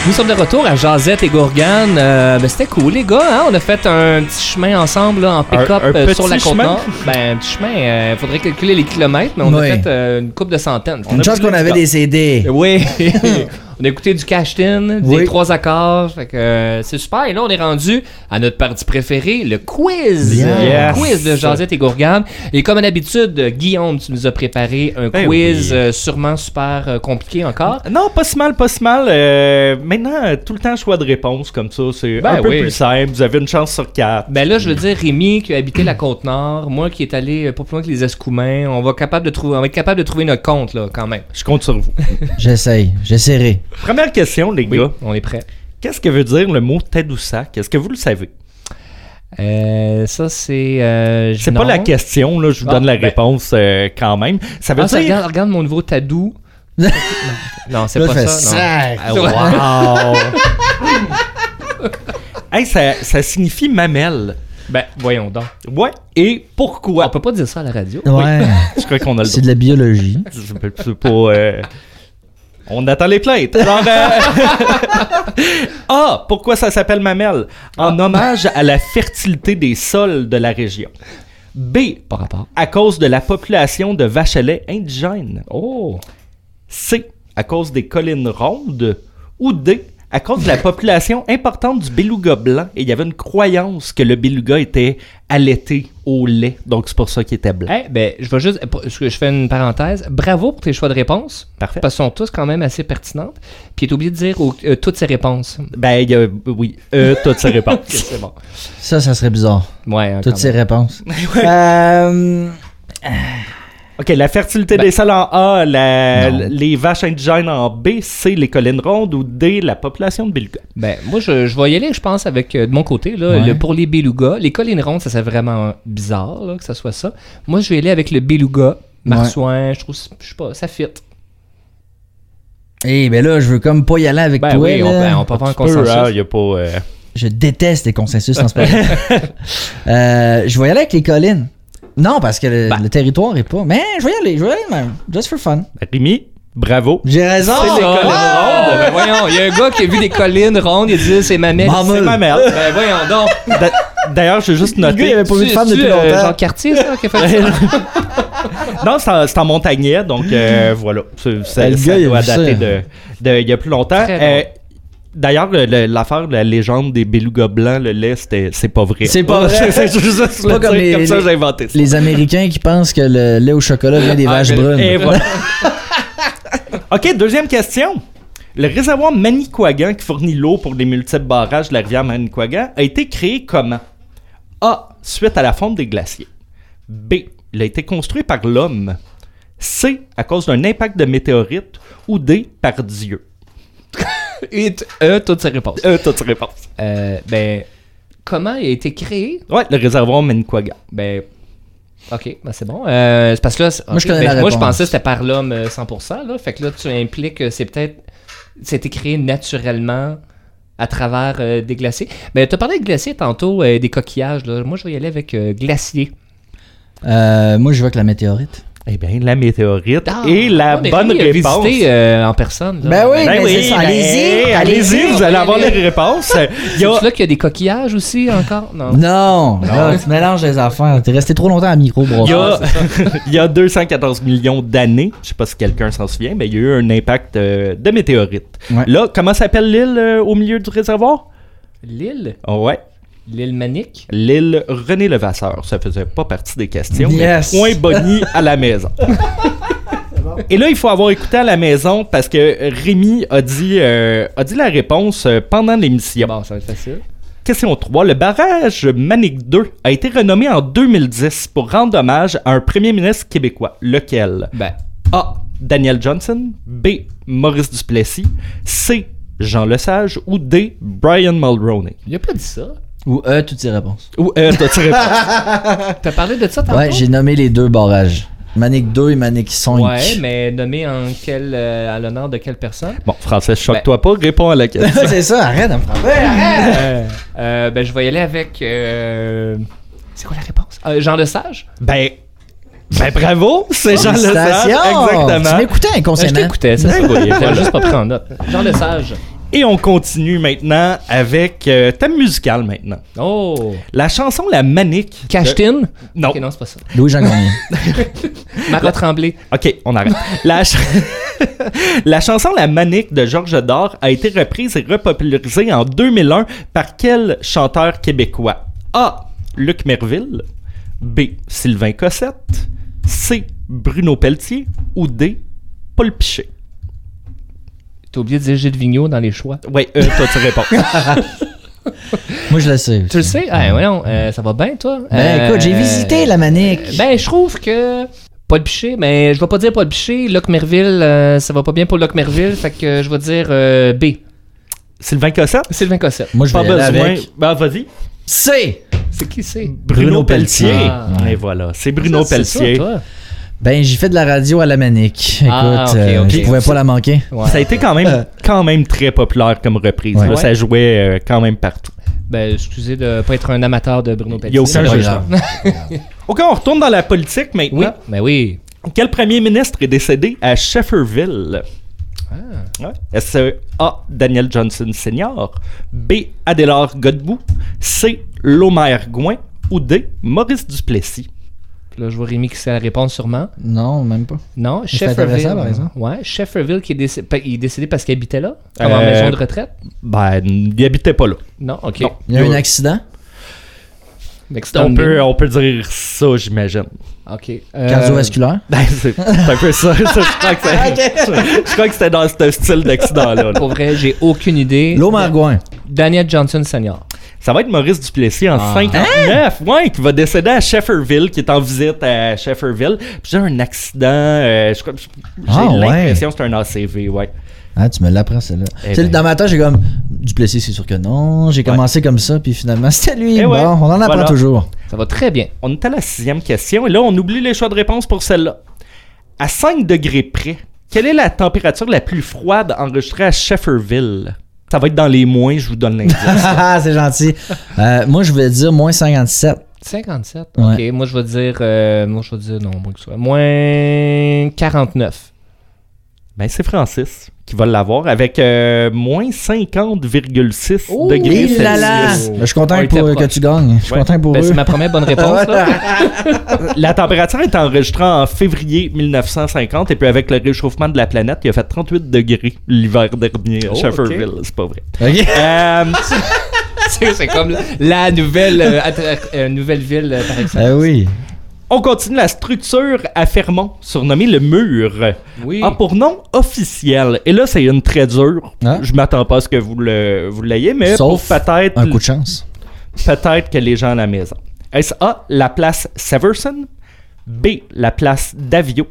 Nous sommes de retour à Jazette et Gourgane. Euh, ben, c'était cool, les gars. Hein? On a fait un petit chemin ensemble là, en pick-up Un- un euh, sur la petit côte nord. Ben, un petit chemin. Il faudrait calculer les kilomètres, mais on Oui. a fait euh, une coupe de centaines. Une chance qu'on avait des CD. Oui. on a écouté du Cashtin, des Oui. trois accords. Fait que euh, c'est super. Et là, on est rendu à notre partie préférée, le quiz. Yes. Le quiz de Jazette et Gourgane. Et comme d'habitude, Guillaume, tu nous as préparé un Ben quiz oui. euh, sûrement super euh, compliqué encore. Non, pas si mal, pas si mal. Euh, maintenant, tout le temps, choix de réponse comme ça, c'est Ben un peu oui. plus simple. Vous avez une chance sur quatre. Ben là, je veux dire, Rémi qui a habité la Côte-Nord, moi qui est allé pas plus loin que les Escoumins, on va, capable de trouver, on va être capable de trouver notre compte, là, quand même. Je compte sur vous. J'essaye, j'essaierai. Première question, les Oui, gars. on est prêt. Qu'est-ce que veut dire le mot Tadoussac? Est-ce que vous le savez? Euh, ça, c'est... euh, C'est pas la question, là, je vous Ah, donne la ben. réponse euh, quand même. Ça veut Ah, ça, dire... regarde, regarde mon nouveau tadou. non, non, c'est pas ça. non. Ah, wow! hey, ça, ça signifie mamelle. Ben, voyons donc. Ouais. Et pourquoi? On peut pas dire ça à la radio. Ouais, Je crois qu'on a le c'est de la biologie. Je peux- c'est pas. euh, On attend les plaintes. Alors, euh, ah, pourquoi ça s'appelle mamelle? En hommage à la fertilité des sols de la région. B. Par rapport. À cause de la population de vaches à lait indigènes. Oh! C. À cause des collines rondes. Ou D. À cause de la population importante du beluga blanc. Et il y avait une croyance que le beluga était allaité au lait. Donc c'est pour ça qu'il était blanc. Eh, ben, je vais juste... Je fais une parenthèse. Bravo pour tes choix de réponse. Parfait. Parce qu'ils sont tous quand même assez pertinentes. Puis tu oublié de dire euh, toutes ces réponses. Ben, il y a, oui, euh, toutes ces réponses. c'est bon. Ça, ça serait bizarre. Ouais, hein, Toutes ces réponses. Euh, OK, la fertilité Ben, des sols en A, la- les vaches indigènes en B, C, les collines rondes ou D, la population de beluga. Ben, moi, je, je vais y aller, je pense, avec euh, de mon côté. Là, Ouais. le- pour les belugas, les collines rondes, ça c'est vraiment bizarre là, que ça soit ça. Moi, je vais y aller avec le beluga, marsouin. Je trouve, je sais pas, ça fit. Eh ben là, je veux comme pas y aller avec Ben toi. oui, on, ben, peut avoir un Tu peux, consensus. hein, y a pas... euh, Je déteste les consensus en ce moment. euh, je vais y aller avec les collines. Non, parce que le, Ben. le territoire est pas. Mais je vais y aller, je vais y aller même. Just for fun. Rémi, bravo. J'ai raison. C'est les collines rondes. Ben voyons, il y a un gars qui a vu des collines rondes, il dit c'est ma mère. C'est ma mère. Ben voyons donc. D'a- D'ailleurs, j'ai juste Le gars, il avait pas vu de femme depuis euh, longtemps? Jean Cartier, ça, qui a fait ça? Non, c'est en, Montagnet, donc euh, voilà. Ben, le ça gars, il a dater de, de- il y a plus longtemps. D'ailleurs, le- le- l'affaire de la légende des belugas blancs, le lait, c'est pas vrai. C'est pas vrai. c'est juste pas comme les- comme ça, j'ai inventé ça. Les Américains qui pensent que le lait au chocolat vient des Ah, vaches brunes. Et voilà. OK, deuxième question. Le réservoir Manicouagan qui fournit l'eau pour les multiples barrages de la rivière Manicouagan a été créé comment? A. Suite à la fonte des glaciers. B. Il a été construit par l'homme. C. À cause d'un impact de météorite. Ou D. Par Dieu. Et t- euh, toutes ces réponses. Euh, t'as tes réponses. Euh, ben, comment il a été créé? Ouais, le réservoir Manicouagan. Ben, ok, ben c'est bon. Euh, c'est parce que là, Moi, je ben, la moi, je réponse. pensais que c'était par l'homme euh, 100%. Là, fait que là, tu impliques que c'est peut-être. C'était créé naturellement à travers euh, des glaciers. Ben, tu as parlé de glaciers tantôt, euh, des coquillages. Là. Moi, je vais y aller avec euh, glacier. Euh, moi, je vois que la météorite. Eh bien, la météorite. Ah, Et la on est bonne euh, réponse. visiter euh, en personne. là. Ben oui, Ben mais oui, ben, Allez-y, allez-y, vous allez avoir les réponses. Il y a- C'est là qu'il y a des coquillages aussi encore? Non. Non, là, tu mélanges les affaires. T'es resté trop longtemps à micro, bro. Il y, a, il y a 214 millions d'années, je sais pas si quelqu'un s'en souvient, mais il y a eu un impact euh, de météorite. Ouais. Là, comment s'appelle l'île euh, au milieu du réservoir? L'île? Oh, ouais, L'île Manique? l'île René Levasseur. Ça faisait pas partie des questions. mais. Point Bonnie à la maison. Et là, il faut avoir écouté à la maison parce que Rémi a dit, euh, a dit la réponse euh, pendant l'émission. Bon, ça va être facile. Question 3. Le barrage Manic 2 a été renommé en 2010 pour rendre hommage à un premier ministre québécois. Lequel? Ben, A. Daniel Johnson. B. Maurice Duplessis. C. Jean Lesage. Ou D. Brian Mulroney. il a pas dit ça. Ou E, toutes ces réponses. Ou euh, t'as-tu répondu? T'as parlé de ça tantôt? Ouais, j'ai nommé les deux barrages. Manic 2 et Manic 5. Ouais, mais nommé en quel, euh, à l'honneur de quelle personne? Bon, Français, choque-toi pas, réponds à la question. c'est ça, arrête de me frapper. Euh, euh, ben, je vais y aller avec. euh, C'est quoi la réponse? Euh, Jean Lesage? ben, ben bravo, c'est Jean Lesage. Félicitations! Tu Exactement. m'écoutais Euh, je inconsciemment. t'écoutais, c'est ça. J'ai juste pas pris en note. Jean Lesage. Et on continue maintenant avec euh, thème musical maintenant. Oh! La chanson La Manique. de- Cashtin? Non. Ok, non, c'est pas ça. Louis-Jean Gagné. Marat Tremblay. Ok, on arrête. La, ch- La chanson La Manique de Georges Dor a été reprise et repopularisée en 2001 par quel chanteur québécois? A. Luc Merville. B. Sylvain Cossette. C. Bruno Pelletier. Ou D. Paul Pichet? T'as oublié de dire Gilles Vigneault dans les choix? Ouais, euh, toi tu réponds. Moi, je le sais. Tu le sais? Ah, voyons, euh, ça va bien, toi? Ben Euh, écoute, j'ai visité la Manic. Ben, je trouve que. Paul Piché, mais je vais pas dire Paul Piché. Locke Merville, euh, ça va pas bien pour Locke Merville, fait que je vais dire euh, B. Sylvain Cossette? Sylvain Cossette. Moi, je Pas vais aller besoin. avec Ben vas-y. C. C'est qui c'est? Bruno Pelletier. Ah. Et voilà, c'est Bruno Ça, c'est ça, Pelletier. toi? Ben, j'ai fait de la radio à la Manic. Écoute, Ah, ok, euh, ok. je pouvais pas la manquer. Ouais. Ça a été quand même, quand même très populaire comme reprise. Ouais. là. Ça jouait euh, quand même partout. Ben, excusez de pas être un amateur de Bruno Il Pelletier. n'y a aucun jugement. Ok, on retourne dans la politique maintenant. Oui, ben oui. Quel premier ministre est décédé à Shefferville? Ah. Ouais. Est-ce A. Daniel Johnson Sr. B. Adélard Godbout. C. Lomer Gouin. Ou D. Maurice Duplessis. Là, je vois Rémi qui sait la réponse sûrement. Non, même pas. Non, Shefferville. par exemple. Ouais, Shefferville qui est décédé, pa- il est décédé parce qu'il habitait là, comme en Euh, maison de retraite? Ben, il habitait pas là. Non, ok. Non. Il y a eu un accident? On peut, on peut dire ça, j'imagine. Ok. Euh, Cardiovasculaire? Ben, c'est c'est un peu ça. ça, je, crois que c'est- je, je crois que c'était dans ce style d'accident-là. là. Pour vrai, j'ai aucune idée. L'eau Margouin. Daniel Johnson Senior. Ça va être Maurice Duplessis en Ah. 59, ouais, qui va décéder à Shefferville, qui est en visite à Shefferville. Puis j'ai un accident, euh, je crois- j'ai Ah, ouais. l'impression que c'est un ACV, ouais. Ah, tu me l'apprends, celle-là. Eh Tu sais, ben. Dans ma tête, j'ai comme. Duplessis, c'est sûr que non. J'ai commencé comme ça, puis finalement, c'était lui. Eh bon, ouais. on en apprend Voilà. toujours. Ça va très bien. On est à la sixième question, et là, on oublie les choix de réponse pour celle-là. À 5 degrés près, quelle est la température la plus froide enregistrée à Shefferville? Ça va être dans les moins, je vous donne l'indice. Ah, c'est gentil. Euh, moi, je vais dire moins 57. 57. Ouais. Ok, moi je vais dire. euh, moi je vais dire non, moins que ça. Moins 49. Ben, c'est Francis qui va l'avoir avec euh, moins 50,6 degrés Et là là! Celsius. Ben, Je suis content On pour- que tu gagnes. Je suis Ouais. content pour Ben, eux. c'est ma première bonne réponse. La température est enregistrée en février 1950 et puis avec le réchauffement de la planète, il a fait 38 degrés l'hiver dernier à Oh, Shefferville. C'est pas vrai. Euh, c'est comme la nouvelle, euh, euh, nouvelle ville par exemple. Ah oui. On continue la structure à Fermont, surnommée le mur. Oui. A pour nom officiel. Et là, c'est une très dure. Ah. Je m'attends pas à ce que vous le- vous l'ayez, mais Sauf pour peut-être Un coup de chance. peut-être que les gens à la maison. Est-ce A, la place Severson? B, la place Davio?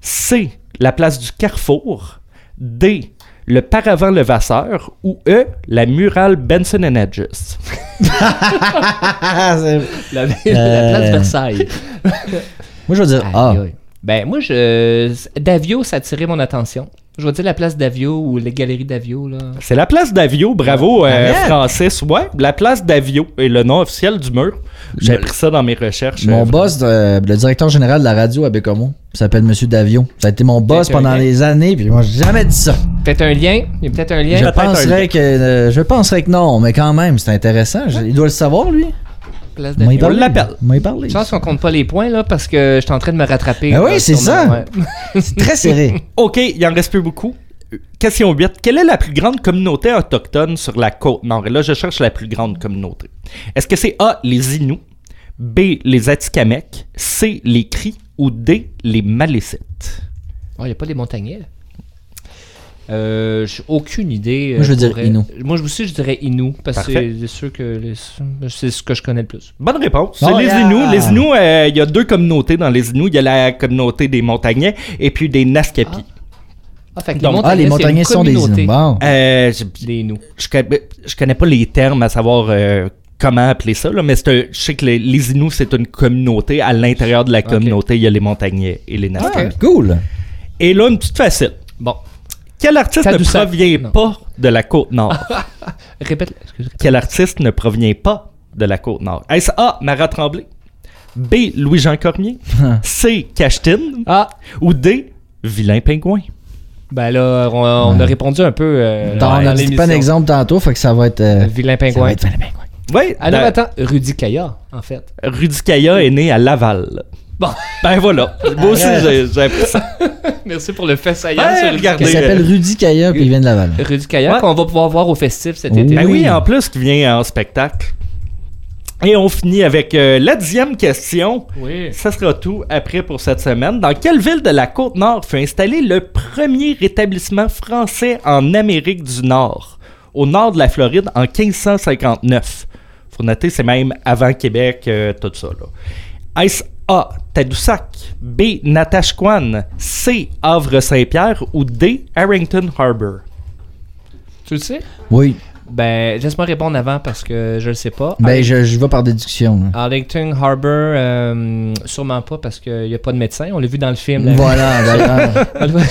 C, la place du Carrefour? D, le paravent Levasseur? Ou E, la murale Benson and Hedges? La, la Euh. place Versailles. Moi, je vais dire Ah. Ben, moi, je. Davio, ça a attiré mon attention. Je vais dire la place Davio ou les galeries Davio, là. C'est la place Davio, bravo euh! Francis. Ouais, la place Davio est le nom officiel du mur. J'ai appris ça dans mes recherches. Mon euh, boss, euh, le directeur général de la radio à Bécomo, s'appelle Monsieur Davio. Ça a été mon boss Peut-être pendant des années, puis moi, j'ai jamais dit ça. Peut-être un lien? Il y a peut-être un lien? Je Peut-être un lien. penserais que, euh, je penserais que non, mais quand même, c'est intéressant. Je- il doit le savoir, lui. Place Moi, il Davio. parle. l'appelle. Moi, il parle. Je pense qu'on compte pas les points, là, parce que je suis en train de me rattraper. Ah oui, là, c'est ça. ouais. C'est très serré. OK, il en reste plus beaucoup. Euh, Question 8. Quelle est la plus grande communauté autochtone sur la côte nord? Et là, je cherche la plus grande communauté. Est-ce que c'est A, les Inuits, B, les Atikamekw, C, les Cris? Ou D, les Malécites? Oh, il n'y a pas les montagnais. Euh, j'ai aucune idée. Moi, je veux euh, dire pour- Inou. Moi, aussi, je dirais Inou, parce que Parfait. c'est c'est sûr que les- c'est ce que je connais le plus. Bonne réponse. Oh, c'est les yeah. Inuits. Les Inuits, euh, il y a deux communautés dans les Inuits. Il y a la communauté des Montagnais et puis des Naskapi. Ah, fait que Donc, Ah, les c'est montagnais sont des. Bon. Euh, je, des Inuits. je connais, je connais pas les termes à savoir euh, comment appeler ça, là, mais un- je sais que les, les Inuits, c'est une communauté. À l'intérieur de la communauté, il y a les Montagnais et les Naskapi. Ah, cool. Et là, une petite facile. Bon, Quel artiste ne provient Non. pas de la côte nord? répète. excuse- Quel artiste ne provient pas de la côte nord? Est-ce A. Marat Tremblay? B. Louis-Jean Cormier? C. Cachetine? Ah, Ou D. Vilain Pingouin? ben là, on, on a répondu un peu euh, dans dit l'émission. pas un exemple tantôt, fait que ça va être. euh, Vilain ça va pingouin. être Vilain Pingouin. Oui. Ah non, ben, attends, Rudy Kaya, en fait. Rudy Kaya est né à Laval. Bon. Ben voilà. Moi aussi, j'ai j'ai appris ça. Merci pour le fait saillant Ouais, sur Rudy regardez. Il s'appelle Rudy Kaya, puis il vient de Laval. Rudy Kaya, Ouais. qu'on va pouvoir voir au festif cet été. Ben oui, Oui. en plus, qui vient en spectacle. Et on finit avec euh, la dixième question. Oui. Ça sera tout après pour cette semaine. Dans quelle ville de la côte nord fut installé le premier établissement français en Amérique du Nord, au nord de la Floride, en 1559? Faut noter, c'est même avant Québec, euh, tout ça. Là. Est-ce A. Tadoussac, B. Natashquan, C. Havre-Saint-Pierre ou D. Harrington Harbor? Tu le sais? Oui. Ben, laisse-moi répondre avant parce que je le sais pas. Ben, je, je vais par déduction. là. Arlington Harbor, euh, sûrement pas parce qu'il n'y a pas de médecin. On l'a vu dans le film. là. Voilà, d'ailleurs.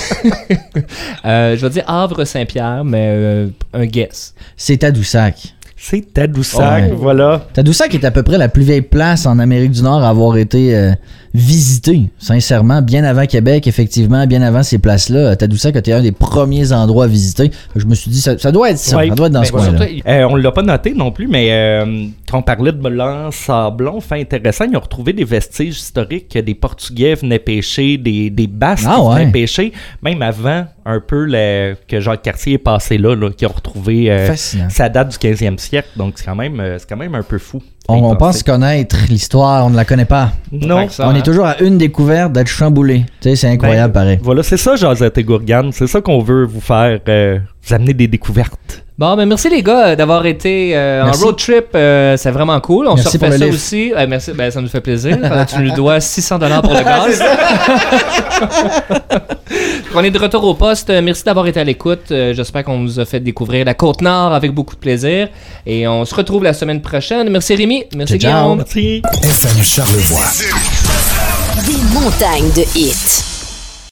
Euh, je vais dire Havre-Saint-Pierre, mais euh, un guess. C'est Tadoussac. C'est Tadoussac, voilà. Tadoussac est à peu près la plus vieille place en Amérique du Nord à avoir été euh, visitée, sincèrement, bien avant Québec, effectivement, bien avant ces places-là. Tadoussac a été un des premiers endroits à visiter. Je me suis dit, ça, ça doit être ça, Ouais. ça doit être dans ce coin-là. il- Euh, on l'a pas noté non plus, mais euh, on parlait de blanc sablon, fait intéressant, ils ont retrouvé des vestiges historiques que des Portugais venaient pêcher, des, des Basques Ah ouais. venaient pêcher, même avant un peu le- que Jacques Cartier est passé là, là qui ont retrouvé. euh, ça date du 15e siècle, donc c'est quand même, euh, c'est quand même un peu fou. On, pense connaître l'histoire, on ne la connaît pas. Non. Ça, on hein. est toujours à une découverte d'être chamboulé. Tu sais, c'est incroyable, Ben, pareil. Voilà, c'est ça, Josette et Gourgane. C'est ça qu'on veut vous faire, euh, amener des découvertes. Bon, ben merci les gars euh, d'avoir été euh, en road trip. euh, c'est vraiment cool. On Merci se refait ça livre. aussi. Euh, merci, ben, ça nous fait plaisir. Tu nous dois 600 dollars pour le gaz. on est de retour au poste. Merci d'avoir été à l'écoute. J'espère qu'on vous a fait découvrir la Côte-Nord avec beaucoup de plaisir. Et on se retrouve la semaine prochaine. Merci Rémi. Merci. Guillaume. Merci. FM Charlevoix. Des montagnes de hits.